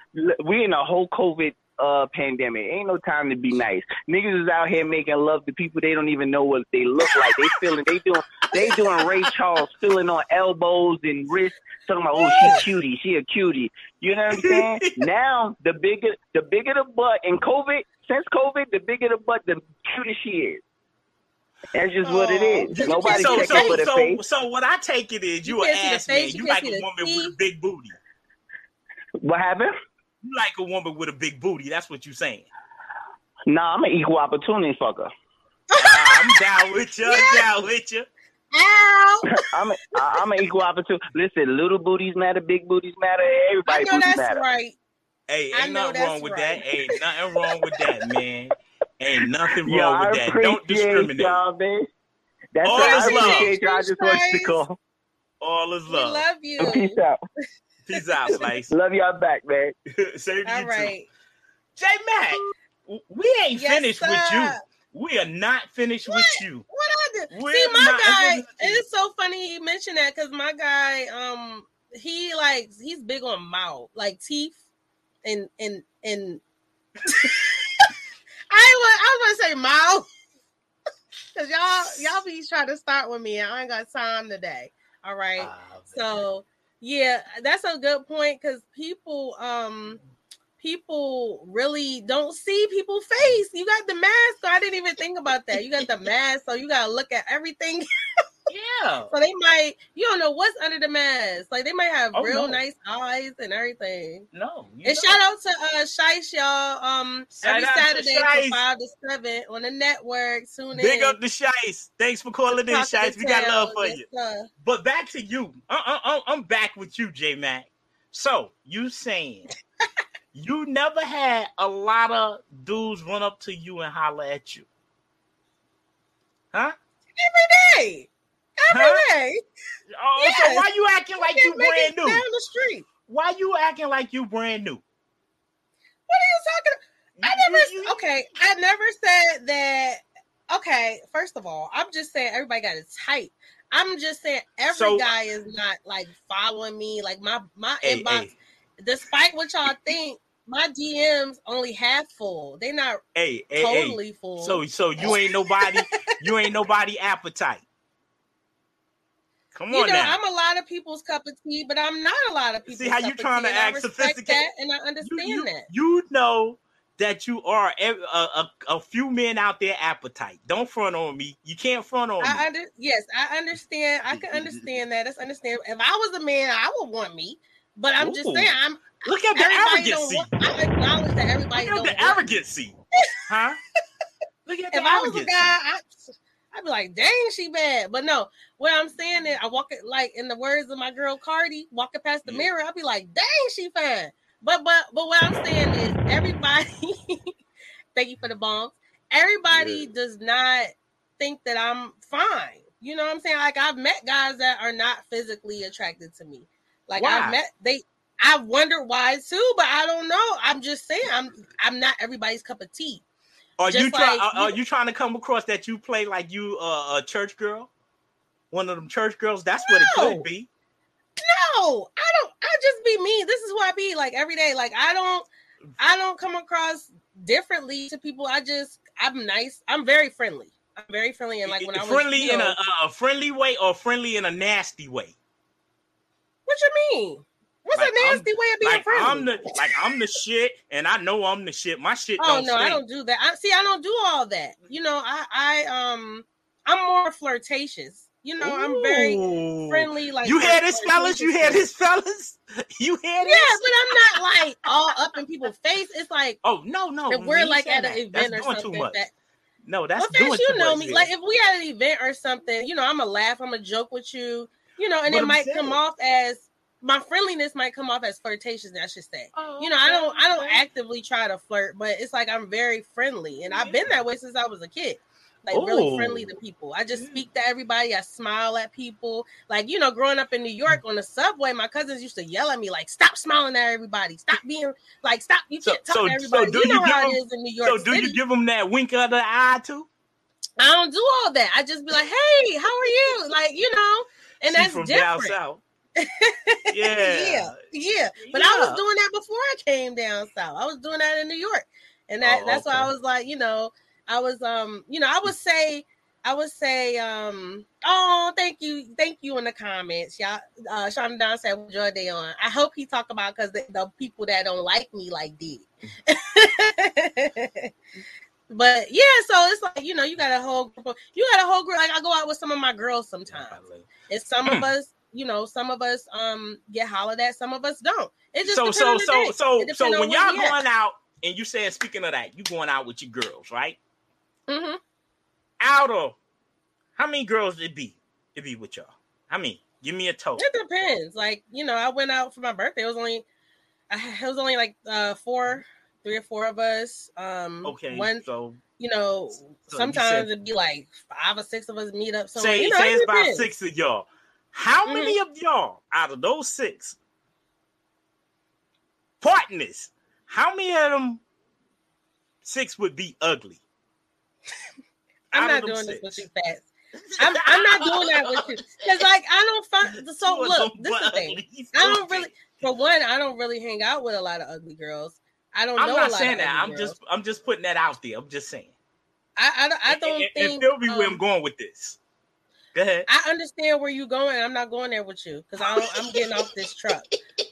We in a whole COVID uh pandemic. Ain't no time to be nice. Niggas is out here making love to people they don't even know what they look like. They feeling they doing they doing Ray Charles feeling on elbows and wrists, talking about oh she cutie, she a cutie. You know what I'm saying? now the bigger the bigger the butt in COVID, since COVID, the bigger the butt, the cuter she is. That's just what it Oh. is. You Nobody so, checking so, for the so, face. so what I take it is You you, can't an ass man. You you like a see the woman with a big booty. What happened? You like a woman with a big booty. That's what you're saying. Nah, I'm an equal opportunity fucker. Ah, I'm down with you. I'm down with you. Ow! I'm a, I'm an equal opportunity. Listen, little booties matter, big booties matter, I everybody know booties that's matter. right. Hey, I ain't know nothing that's wrong with right. that. Ain't nothing wrong with that, man. Ain't nothing wrong I with that. Don't discriminate. y'all, man. That's All right. I is love. appreciate y'all. I just wanted to call. All is We love. love you. Peace out. Peace out, Slice. Love y'all back, man. Same to All you right. too. J Mac, we ain't Yes, finished with you. We are not finished with you. What I did? We're See, my not- guy. It's so funny he mentioned that because my guy, um, he likes he's big on mouth, like teeth, and and and. I was I was gonna say mouth, because y'all y'all be trying to start with me, and I ain't got time today. All right. Ah, So yeah, that's a good point because people um people really don't see people's face. You got the mask, so I didn't even think about that. You got the mask, so you gotta look at everything. yeah. So they might you don't know what's under the mask. Like they might have Oh, real no. nice eyes and everything. No. And shout out to uh Shice, y'all. Um Shout every Saturday from five to seven on the network. Tune Big in. up the Shice. Thanks for calling in, Shice. We got love for Yes, you. sir. But back to you. Uh, uh, I'm back with you, J Mac. So you saying you never had a lot of dudes run up to you and holler at you, huh? Every day. Every Huh? day. Oh, Yes. so why you acting like you make brand new? Down the street. Why you acting like you brand new? What are you talking? I never. you- you- okay, I never said that. Okay, first of all, I'm just saying everybody got a type. I'm just saying every So- guy is not like following me. Like my my Hey, inbox, hey, despite what y'all think, my DMs only half full. They're not hey, hey, hey. totally full. So, so you ain't nobody. you ain't nobody appetite. Come you know, now. I'm a lot of people's cup of tea, but I'm not a lot of people. See how you trying to act sophisticated? and I understand you, you, that. you know that you are a, a, a few men out there appetite. Don't front on me. You can't front on I me. under yes, I understand. I can understand that. That's understand. If I was a man, I would want me. But I'm just saying, I'm Look at the arrogancy. I acknowledge that everybody Look at the want me. arrogancy. Huh? Look at the if I was a guy, I, I'd be like, dang, she bad. But no, what I'm saying is, I walk it like in the words of my girl Cardi, walking past the Yeah. mirror, I'd be like, dang, she fine. But but but what I'm saying is, everybody. thank you for the bombs. Everybody Yeah. does not think that I'm fine. You know what I'm saying? Like I've met guys that are not physically attracted to me. Like Why? I've met they. I wonder why too, but I don't know. I'm just saying, I'm I'm not everybody's cup of tea. Are you try, like, are, you are you trying to come across that you play like you uh, a church girl? One of them church girls? That's what it could be. No, I don't. I just be me. This is who I be like every day. Like I don't. I don't come across differently to people. I just. I'm nice. I'm very friendly. I'm very friendly, and like when I was friendly in know- a, a friendly way or friendly in a nasty way. What you mean? What's Like, a I'm- nasty way of being Like friendly? I'm the like I'm the shit, and I know I'm the shit. My shit oh no, I don't do that. I see. I don't do all that. You know, I. I um. I'm more flirtatious. You know, I'm very friendly. Like you had this, flirtatious. fellas? You had this, fellas? You had this? Yeah, but I'm not like all up in people's face. It's like Oh no, no. if we we're like at an that. event or That's doing something. That, no, that's well, doing you know me. Like if we at an event or something, you know, I'm a laugh, I'm a joke with you, you know, and But it I'm might saying- come off as my friendliness might come off as flirtatious. I should say. Oh, You know, I don't, I don't actively try to flirt, but it's like I'm very friendly, and I've been that way since I was a kid. Like really friendly to oh. people. I just speak to everybody. I smile at people. Like you know, growing up in New York on the subway, my cousins used to yell at me like, "Stop smiling at everybody. Stop being like, stop. You can't talk so- to everybody." do you you know give how them- it is in New York So do City. you give them that wink of the eye too? I don't do all that. I just be like, "Hey, how are you?" Like you know, and She that's from down different. Yeah. yeah, yeah. But I was doing that before I came down south. I was doing that in New York, and that Oh, that's why I was like, you know, I was um, you know, I would say, I would say, um, oh, thank you, thank you in the comments, y'all. Uh, Sean Don said, "What joy they on?" I hope he talk about because the, the people that don't like me like did. but yeah, so it's like you know, you got a whole group. Of, you got a whole group. Like I go out with some of my girls sometimes. And some of us, you know, some of us um get hollered at, some of us don't. It just So so so so so when y'all we at. going out and you saying speaking of that, you going out with your girls, right? Mm-hmm. Out of how many girls it be? It be with y'all. How many? Give me a total. It depends. Like you know, I went out for my birthday. It was only, it was only like uh four, three or four of us. Um, Okay, one, so you know, so you sometimes said- it'd be like five or six of us meet up somewhere. say you know, say it it's about six of y'all. How Mhm. many of y'all out of those six partners? How many of them six would be ugly? I'm not doing this with you fast. I'm, I'm not doing that with you because, like, I don't find. The so look, this is the thing. I don't really, for one, I don't really hang out with a lot of ugly girls. I don't I'm know not saying that. I'm girls. just I'm just putting that out there. I'm just saying. I, I, don't- I don't and, think. and feel me where um, I'm going with this. Go ahead. I understand where you're going. I'm not going there with you because I'm getting off this truck.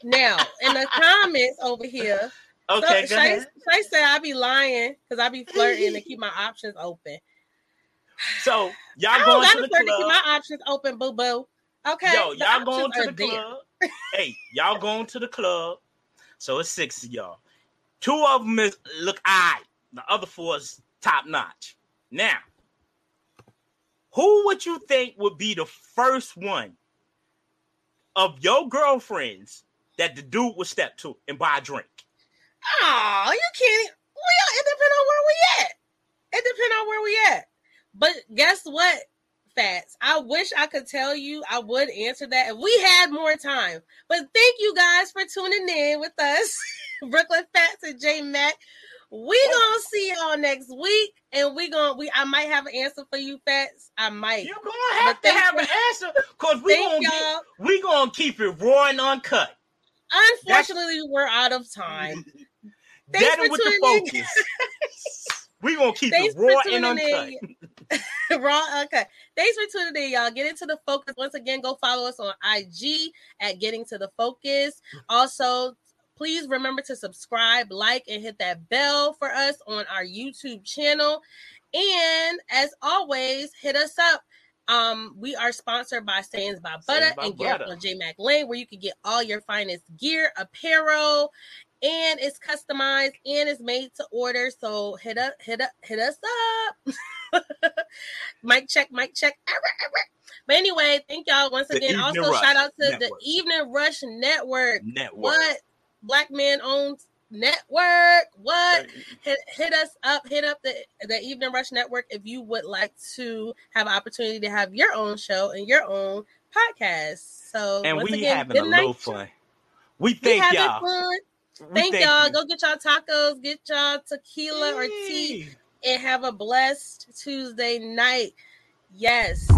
Now, in the comments over here, Okay, so, Shay. Shay said I be lying because I be flirting to keep my options open. So y'all don't going to the flirt to keep club? my options open, boo boo. Okay, Yo, y'all going to the there. club? hey, y'all going to the club? So it's six of y'all. Two of them is look alright. The other four is top notch. Now, who would you think would be the first one of your girlfriends that the dude would step to and buy a drink? Oh, you can't. Well, it depends on where we at. It depends on where we at. But guess what, Fats? I wish I could tell you I would answer that if we had more time. But thank you guys for tuning in with us, Brooklyn Fats and J Mac. We gonna see y'all next week, and we gonna we I might have an answer for you, Fats. I might. You're gonna have But to have you- an answer because we Thank gonna y'all. get, we gonna keep it raw and uncut. Unfortunately, we're out of time. Thanks for with the focus. we gonna keep Thanks it raw and uncut. Raw, okay. Thanks for tuning in, y'all. Get into the focus. Once again, go follow us on IG at Getting to the Focus. Also, Please remember to subscribe, like, and hit that bell for us on our YouTube channel. And as always, hit us up. Um, we are sponsored by Sayings by Butter by and Gear on J Mac Lane, where you can get all your finest gear, apparel, and it's customized and it's made to order. So hit up, hit up, hit us up. mic check, mic check. But anyway, thank y'all once The again. Evening Also, Rush shout out to the Evening Rush Network. Network. What black man owned network? What? hit, hit us up hit up the the evening rush network if you would like to have an opportunity to have your own show and your own podcast so And we again, having a little fun. We we thank having y'all. fun We thank, y'all you. go get y'all tacos get y'all tequila or tea and have a blessed tuesday night yes